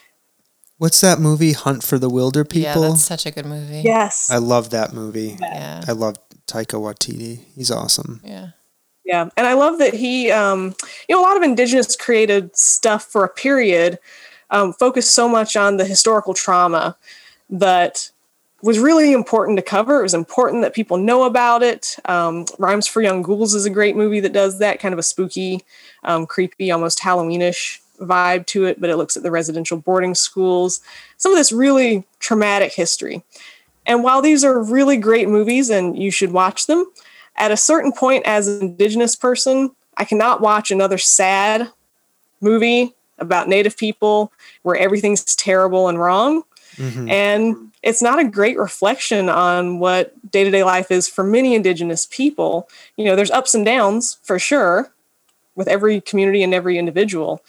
What's that movie, Hunt for the Wilderpeople? yeah, People? that's such a good movie. Yes. I love that movie. Yeah. I love Taika Waititi. He's awesome. Yeah. Yeah, and I love that he, um, you know, a lot of indigenous created stuff for a period um, focused so much on the historical trauma that was really important to cover. It was important that people know about it. Um, Rhymes for Young Ghouls is a great movie that does that, kind of a spooky, um, creepy, almost Halloweenish vibe to it, but it looks at the residential boarding schools. Some of this really traumatic history. And while these are really great movies and you should watch them, at a certain point as an indigenous person, I cannot watch another sad movie about native people where everything's terrible and wrong. Mm-hmm. And it's not a great reflection on what day to day life is for many indigenous people. You know, there's ups and downs for sure with every community and every individual.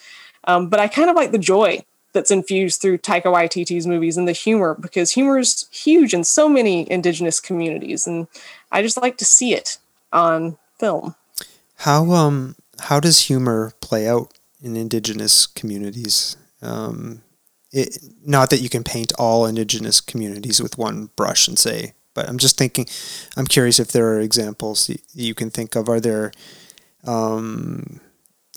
Um, but I kind of like the joy that's infused through Taika Waititi's movies and the humor because humor is huge in so many indigenous communities. And I just like to see it on film. How um how does humor play out in indigenous communities? Um, it, not that you can paint all indigenous communities with one brush and say, but I'm just thinking. I'm curious if there are examples y- you can think of. Are there um,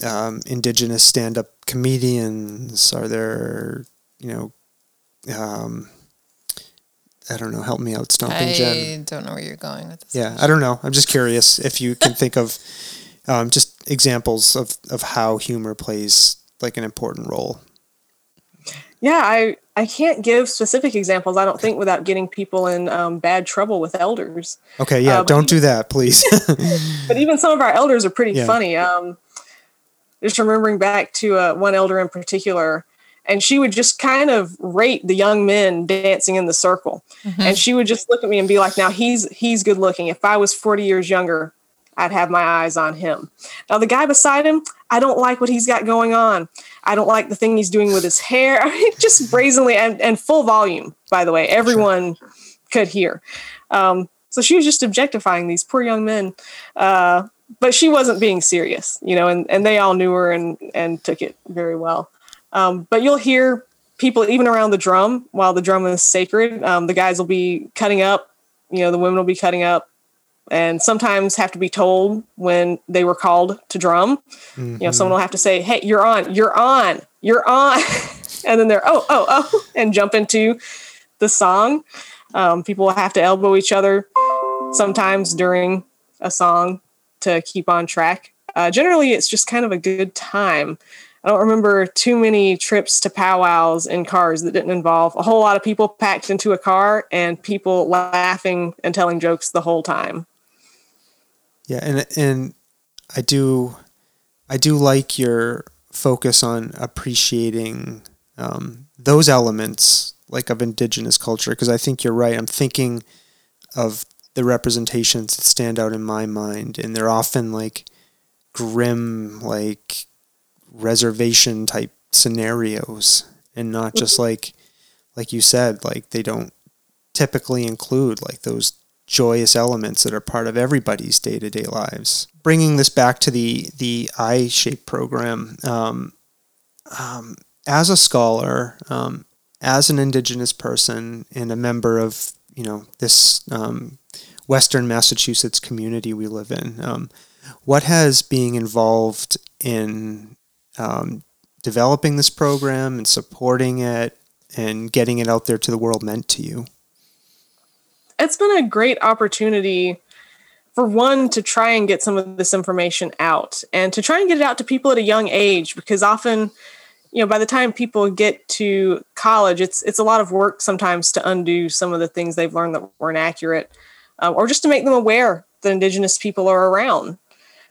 um, indigenous stand-up comedians? Are there you know? Um, I don't know. Help me out, Stomping Jen. I don't know where you're going with this. Yeah, I don't know. I'm just curious if you can think of um, just examples of, of how humor plays like an important role. Yeah, I, I can't give specific examples, I don't think, without getting people in um, bad trouble with elders. Okay, yeah, Uh, don't do that, please. But even some of our elders are pretty Yeah. funny. Um, just remembering back to uh, one elder in particular, and she would just kind of rate the young men dancing in the circle, and she would just look at me and be like, "Now he's he's good looking. If I was forty years younger, I'd have my eyes on him. Now the guy beside him, I don't like what he's got going on. I don't like the thing he's doing with his hair. I mean, just brazenly and, and full volume. By the way, everyone could hear." Um, so she was just objectifying these poor young men. Uh, but she wasn't being serious, you know, and, and they all knew her and, and took it very well. Um, but you'll hear people even around the drum while the drum is sacred. Um, the guys will be cutting up, you know, the women will be cutting up and sometimes have to be told when they were called to drum. You know, someone will have to say, Hey, you're on, you're on, you're on. and then they're oh oh oh and jump into the song. Um, people will have to elbow each other sometimes during a song to keep on track. Uh, generally, it's just kind of a good time. I don't remember too many trips to powwows in cars that didn't involve a whole lot of people packed into a car and people laughing and telling jokes the whole time. Yeah, and and I do I do like your focus on appreciating um, those elements like of indigenous culture because I think you're right. I'm thinking of the representations that stand out in my mind, and they're often like grim, like reservation type scenarios, and not just like like you said, like they don't typically include like those joyous elements that are part of everybody's day to day lives. Bringing this back to the the iShape program, um, um, as a scholar, um, as an Indigenous person, and a member of you know this um, Western Massachusetts community we live in, um, what has being involved in um, developing this program and supporting it and getting it out there to the world meant to you? it's been a great opportunity for one to try and get some of this information out and to try and get it out to people at a young age because often you know by the time people get to college it's it's a lot of work sometimes to undo some of the things they've learned that weren't accurate um, or just to make them aware that indigenous people are around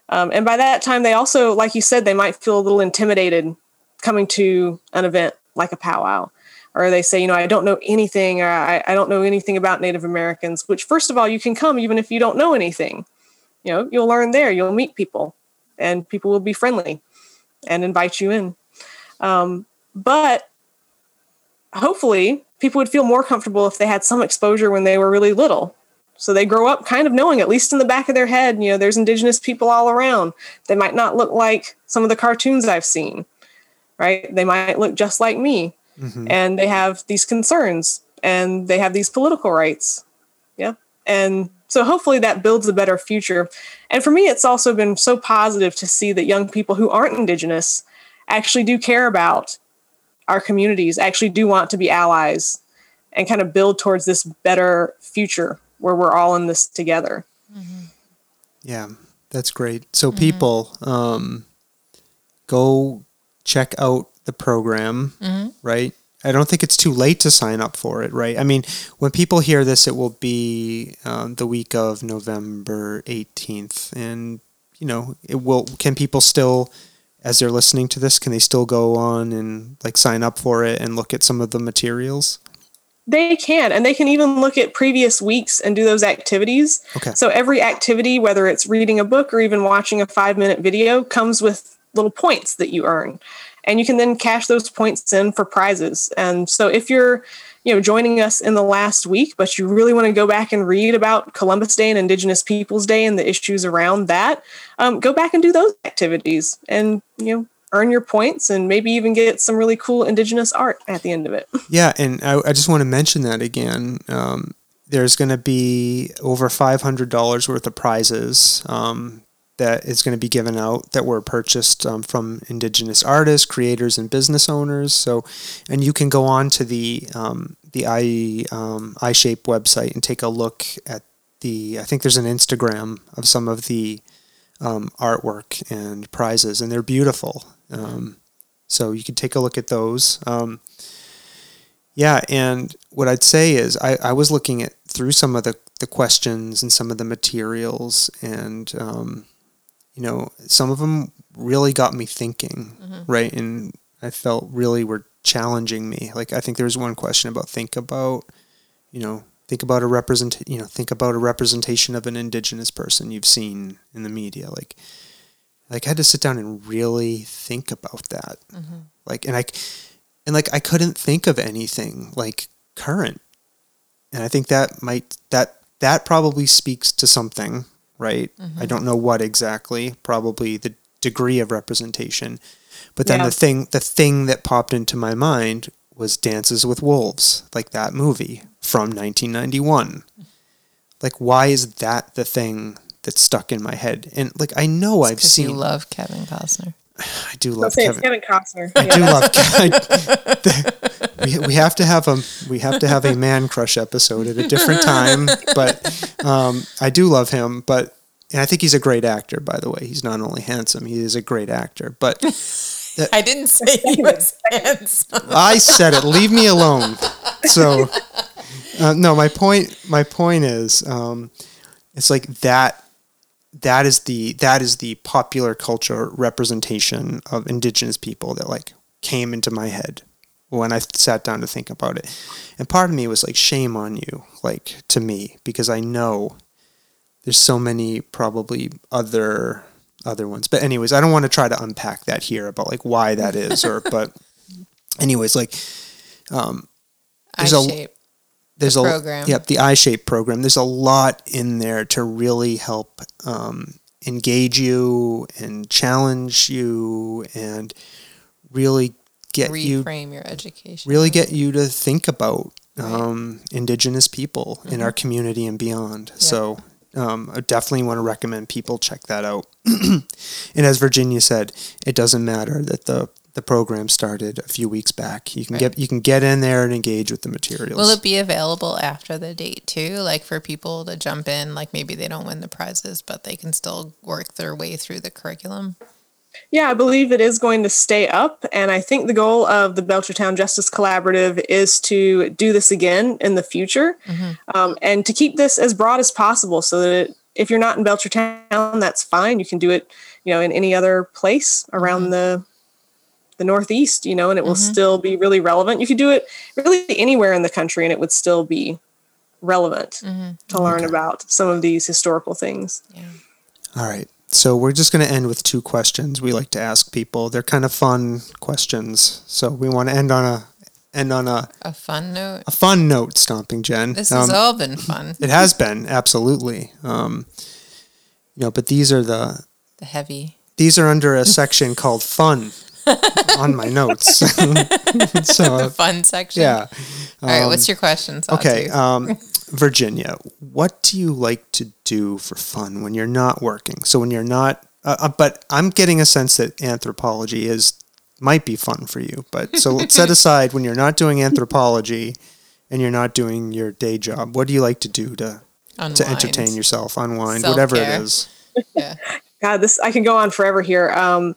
um, and by that time they also like you said they might feel a little intimidated coming to an event like a powwow or they say, you know, I don't know anything, or I, I don't know anything about Native Americans, which, first of all, you can come even if you don't know anything. You know, you'll learn there, you'll meet people, and people will be friendly and invite you in. Um, but hopefully, people would feel more comfortable if they had some exposure when they were really little. So they grow up kind of knowing, at least in the back of their head, you know, there's indigenous people all around. They might not look like some of the cartoons I've seen, right? They might look just like me mm-hmm. and they have these concerns and they have these political rights. Yeah. And so hopefully that builds a better future. And for me, it's also been so positive to see that young people who aren't Indigenous actually do care about our communities, actually do want to be allies and kind of build towards this better future where we're all in this together. Mm-hmm. Yeah, that's great. So, mm-hmm. people, um, go check out the program, mm-hmm. right? I don't think it's too late to sign up for it, right? I mean, when people hear this, it will be um, the week of November 18th. And, you know, it will, can people still, as they're listening to this, can they still go on and like sign up for it and look at some of the materials? They can, and they can even look at previous weeks and do those activities. Okay. So every activity, whether it's reading a book or even watching a five minute video, comes with little points that you earn and you can then cash those points in for prizes. And so if you're you know joining us in the last week but you really want to go back and read about columbus day and indigenous peoples day and the issues around that um, go back and do those activities and you know earn your points and maybe even get some really cool indigenous art at the end of it. Yeah and i, I just want to mention that again um, there's going to be over $500 worth of prizes um, that is going to be given out that were purchased um, from indigenous artists, creators, and business owners. So, and you can go on to the um, the i um, iShape website and take a look at the. I think there's an Instagram of some of the um, artwork and prizes, and they're beautiful. Um, so you can take a look at those. Um, yeah, and what I'd say is I, I was looking at through some of the, the questions and some of the materials and um, you know, some of them really got me thinking, mm-hmm. right? And I felt really were challenging me. Like I think there was one question about think about, you know, think about a represent, you know, think about a representation of an indigenous person you've seen in the media. Like, like I had to sit down and really think about that. Mm-hmm. Like, and I, and like I couldn't think of anything like current. And I think that might that that probably speaks to something right? Mm-hmm. I don't know what exactly, probably the degree of representation. But then yeah. the thing the thing that popped into my mind was Dances with Wolves, like that movie from 1991. Like why is that the thing that stuck in my head? And like I know it's I've seen you love Kevin Costner. I do love it's Kevin. Kevin Costner. I Yeah, do that's- love. we, we have to have a we have to have a man crush episode at a different time, but um, I do love him. But and I think he's a great actor. By the way, he's not only handsome; he is a great actor. But I didn't say he was handsome. I said it. Leave me alone. So, uh, no, my point. My point is, um, it's like that. That is the that is the popular culture representation of indigenous people that like came into my head when I sat down to think about it, and part of me was like, shame on you, like to me, because I know there's so many probably other other ones. But anyways, I don't want to try to unpack that here about like why that is or but anyways, like um, I There's a- shape. There's The a program. yep the iShape program. There's a lot in there to really help um, engage you and challenge you and really get you reframe your education. really get you to think about um, indigenous people in our community and beyond. So um, I definitely want to recommend people check that out. And as Virginia said it doesn't matter that the the program started a few weeks back you can Right. get you can get in there and engage with the materials Will it be available after the date too? Like for people to jump in, like maybe they don't win the prizes, but they can still work their way through the curriculum. Yeah, I believe it is going to stay up. And I think the goal of the Belchertown Justice Collaborative is to do this again in the future um, and to keep this as broad as possible so that if you're not in Belchertown, that's fine. You can do it, you know, in any other place around the the Northeast, you know, and it will still be really relevant. You could do it really anywhere in the country and it would still be relevant to learn about some of these historical things. Yeah. All right. So we're just going to end with two questions we like to ask people. They're kind of fun questions. So we want to end on a end on a, A fun note. a fun note, Stomping Jen. This Um, has all been fun. it has been absolutely. Um, you know, but these are the The heavy. these are under a section called fun on my notes. so The uh, fun section. yeah. All right. What's your question? Okay, um, Virginia, what do you like to do for fun when you're not working? So when you're not, uh, uh, but I'm getting a sense that anthropology is might be fun for you. But so let's set aside when you're not doing anthropology and you're not doing your day job. What do you like to do to Unwind. to entertain yourself, unwind, whatever it Self-care. is? Yeah. God, this I can go on forever here. Um,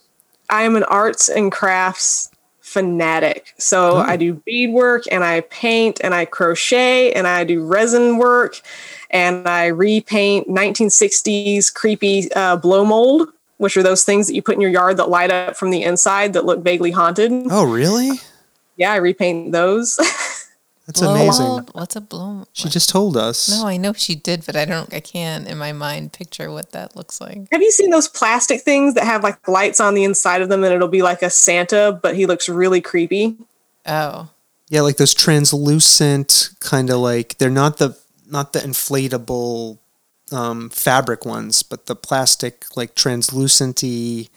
I am an arts and crafts fanatic. So I do beadwork and I paint and I crochet and I do resin work and I repaint 1960s creepy uh, blow mold, which are those things that you put in your yard that light up from the inside that look vaguely haunted. Oh, really? Yeah, I repaint those. That's Blow amazing. mold? What's a blow? She just told us. No, I know she did, but I don't. I can't in my mind picture what that looks like. have you seen those plastic things that have like lights on the inside of them and it'll be like a Santa, but he looks really creepy? Oh, Yeah, like those translucent kind of like they're not the not the inflatable um, fabric ones, but the plastic like translucenty.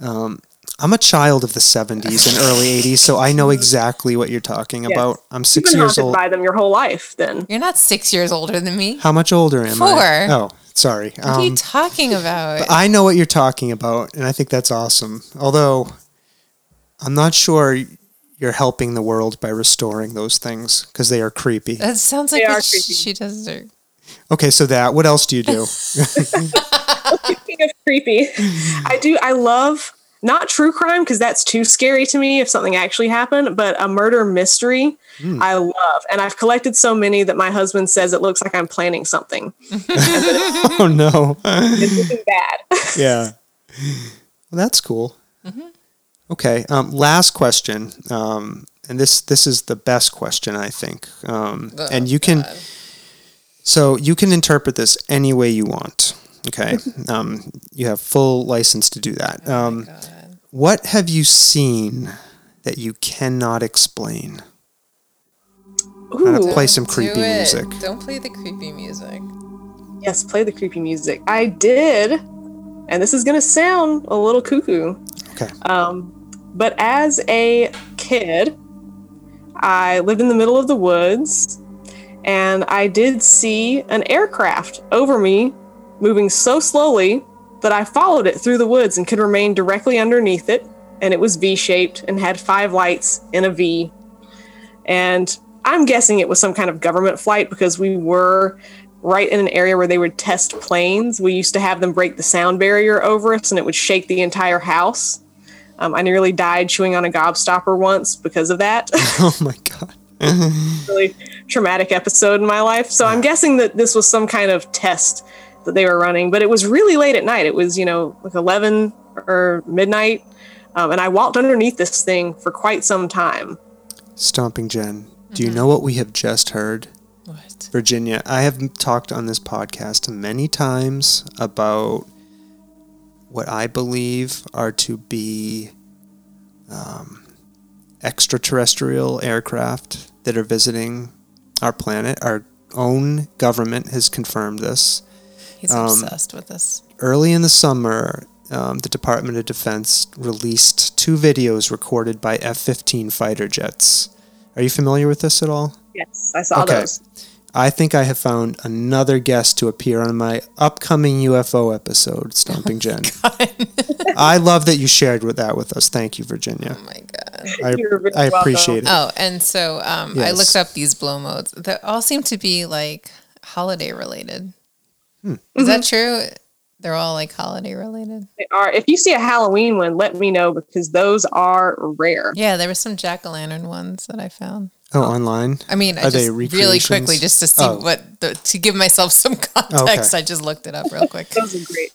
Um, I'm a child of the 70s and early 80s, so I know exactly what you're talking Yes. about. I'm You've six been years old. by them your whole life then. you're not six years older than me. How much older am I? Four. Oh, sorry. What are you Um, talking about? I know what you're talking about, and I think that's awesome. Although I'm not sure you're helping the world by restoring those things because they are creepy. that sounds like what creepy. she does. Her. Okay, so that. What else do you do? Speaking of creepy, I do. I love not true crime because that's too scary to me if something actually happened, but a murder mystery Hmm. I love. And I've collected so many that my husband says it looks like I'm planning something. oh no. It's bad. yeah. Well, that's cool. Okay. Um, last question. Um, and this this is the best question I think. Um, and you can so you can interpret this any way you want. Okay. um, you have full license to do that. Um, what have you seen that you cannot explain? I'm gonna play some creepy it. music. Don't play the creepy music. yes, play the creepy music. I did, and this is going to sound a little cuckoo. Okay. Um, but as a kid, I lived in the middle of the woods and I did see an aircraft over me moving so slowly that I followed it through the woods and could remain directly underneath it. And it was V shaped and had five lights in a V. And I'm guessing it was some kind of government flight because we were right in an area where they would test planes. We used to have them break the sound barrier over us and it would shake the entire house. Um, I nearly died chewing on a gobstopper once because of that. Oh my god. really traumatic episode in my life. So I'm guessing that this was some kind of test that they were running, but it was really late at night. It was, you know, like 11 or midnight. Um, and I walked underneath this thing for quite some time. Stomping Jen, do you know what we have just heard? What? Virginia, I have talked on this podcast many times about what I believe are to be um, extraterrestrial aircraft that are visiting our planet. Our own government has confirmed this. He's Um, obsessed with this. Early in the summer, um, the Department of Defense released two videos recorded by F 15 fighter jets. Are you familiar with this at all? Yes, I saw Okay. those. I think I have found another guest to appear on my upcoming UFO episode, Stomping Jen. I love that you shared with that with us. Thank you, Virginia. Oh my god. I, You're very I welcome. appreciate it. Oh, and so um, I looked up these blow molds. They all seem to be like holiday related. Hmm. Is that true? They're all like holiday related. They are. If you see a Halloween one, let me know because those are rare. Yeah, there were some jack o' lantern ones that I found. Oh, online? I mean, I Are they just really quickly just to see Oh. what the, to give myself some context. Okay. I just looked it up real quick. Those are great.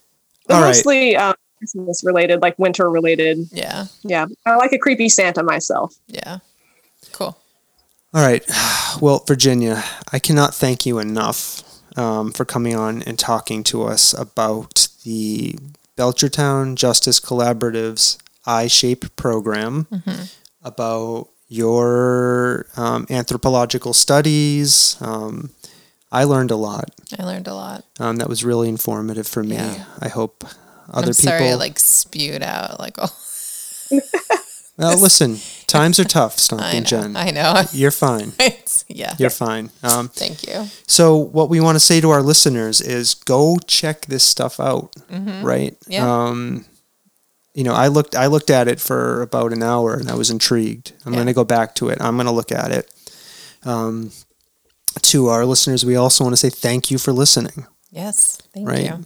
But All right. mostly um, Christmas related, like winter related. Yeah, Yeah, I like a creepy Santa myself. yeah, cool. All right. Well, Virginia, I cannot thank you enough um, for coming on and talking to us about the Belchertown Justice Collaborative's iShape program, about your um, anthropological studies. Um, I learned a lot. I learned a lot. Um, that was really informative for me. Yeah. I hope other I'm people. sorry, I like spewed out like oh, well, listen, times are tough, Stomping know, Jen. I know. You're fine. It's- yeah, You're fine. Um, thank you. So what we want to say to our listeners is go check this stuff out, right? Mm-hmm. Yeah. Um, you know, I looked I looked at it for about an hour and I was intrigued. I'm Yeah. going to go back to it. I'm going to look at it. Um, to our listeners, we also want to say thank you for listening. Yes, thank Right. you.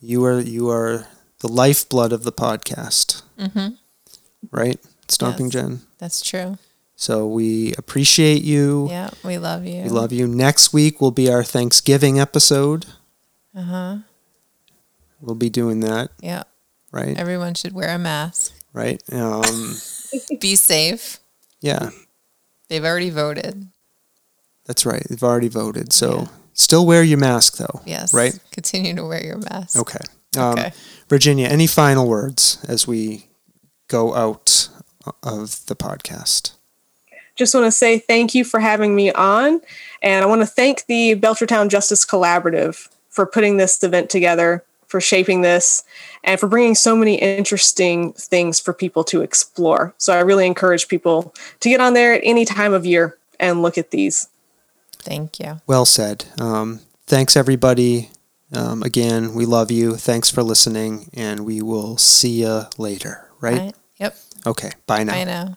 You are you are the lifeblood of the podcast, Mm-hmm. right? Stomping Yes. Jen. That's true. So we appreciate you. Yeah, we love you. We love you. Next week will be our Thanksgiving episode. Uh huh. We'll be doing that, Yeah, right? everyone should wear a mask. right? Um, Be safe. yeah, They've already voted. that's right. They've already voted, so Yeah. still wear your mask, though. Yes. Right. Continue to wear your mask. Okay. Um, Okay. Virginia, any final words as we go out of the podcast? Just want to say thank you for having me on. And I want to thank the Belchertown Justice Collaborative for putting this event together, for shaping this, and for bringing so many interesting things for people to explore. So I really encourage people to get on there at any time of year and look at these. Thank you. Well said. Um, thanks, everybody. Um, again, we love you. Thanks for listening, and we will see you later. Right? Bye. Yep. Okay. Bye now. I know.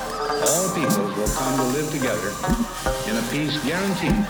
all peoples will come to live together in a peace guaranteed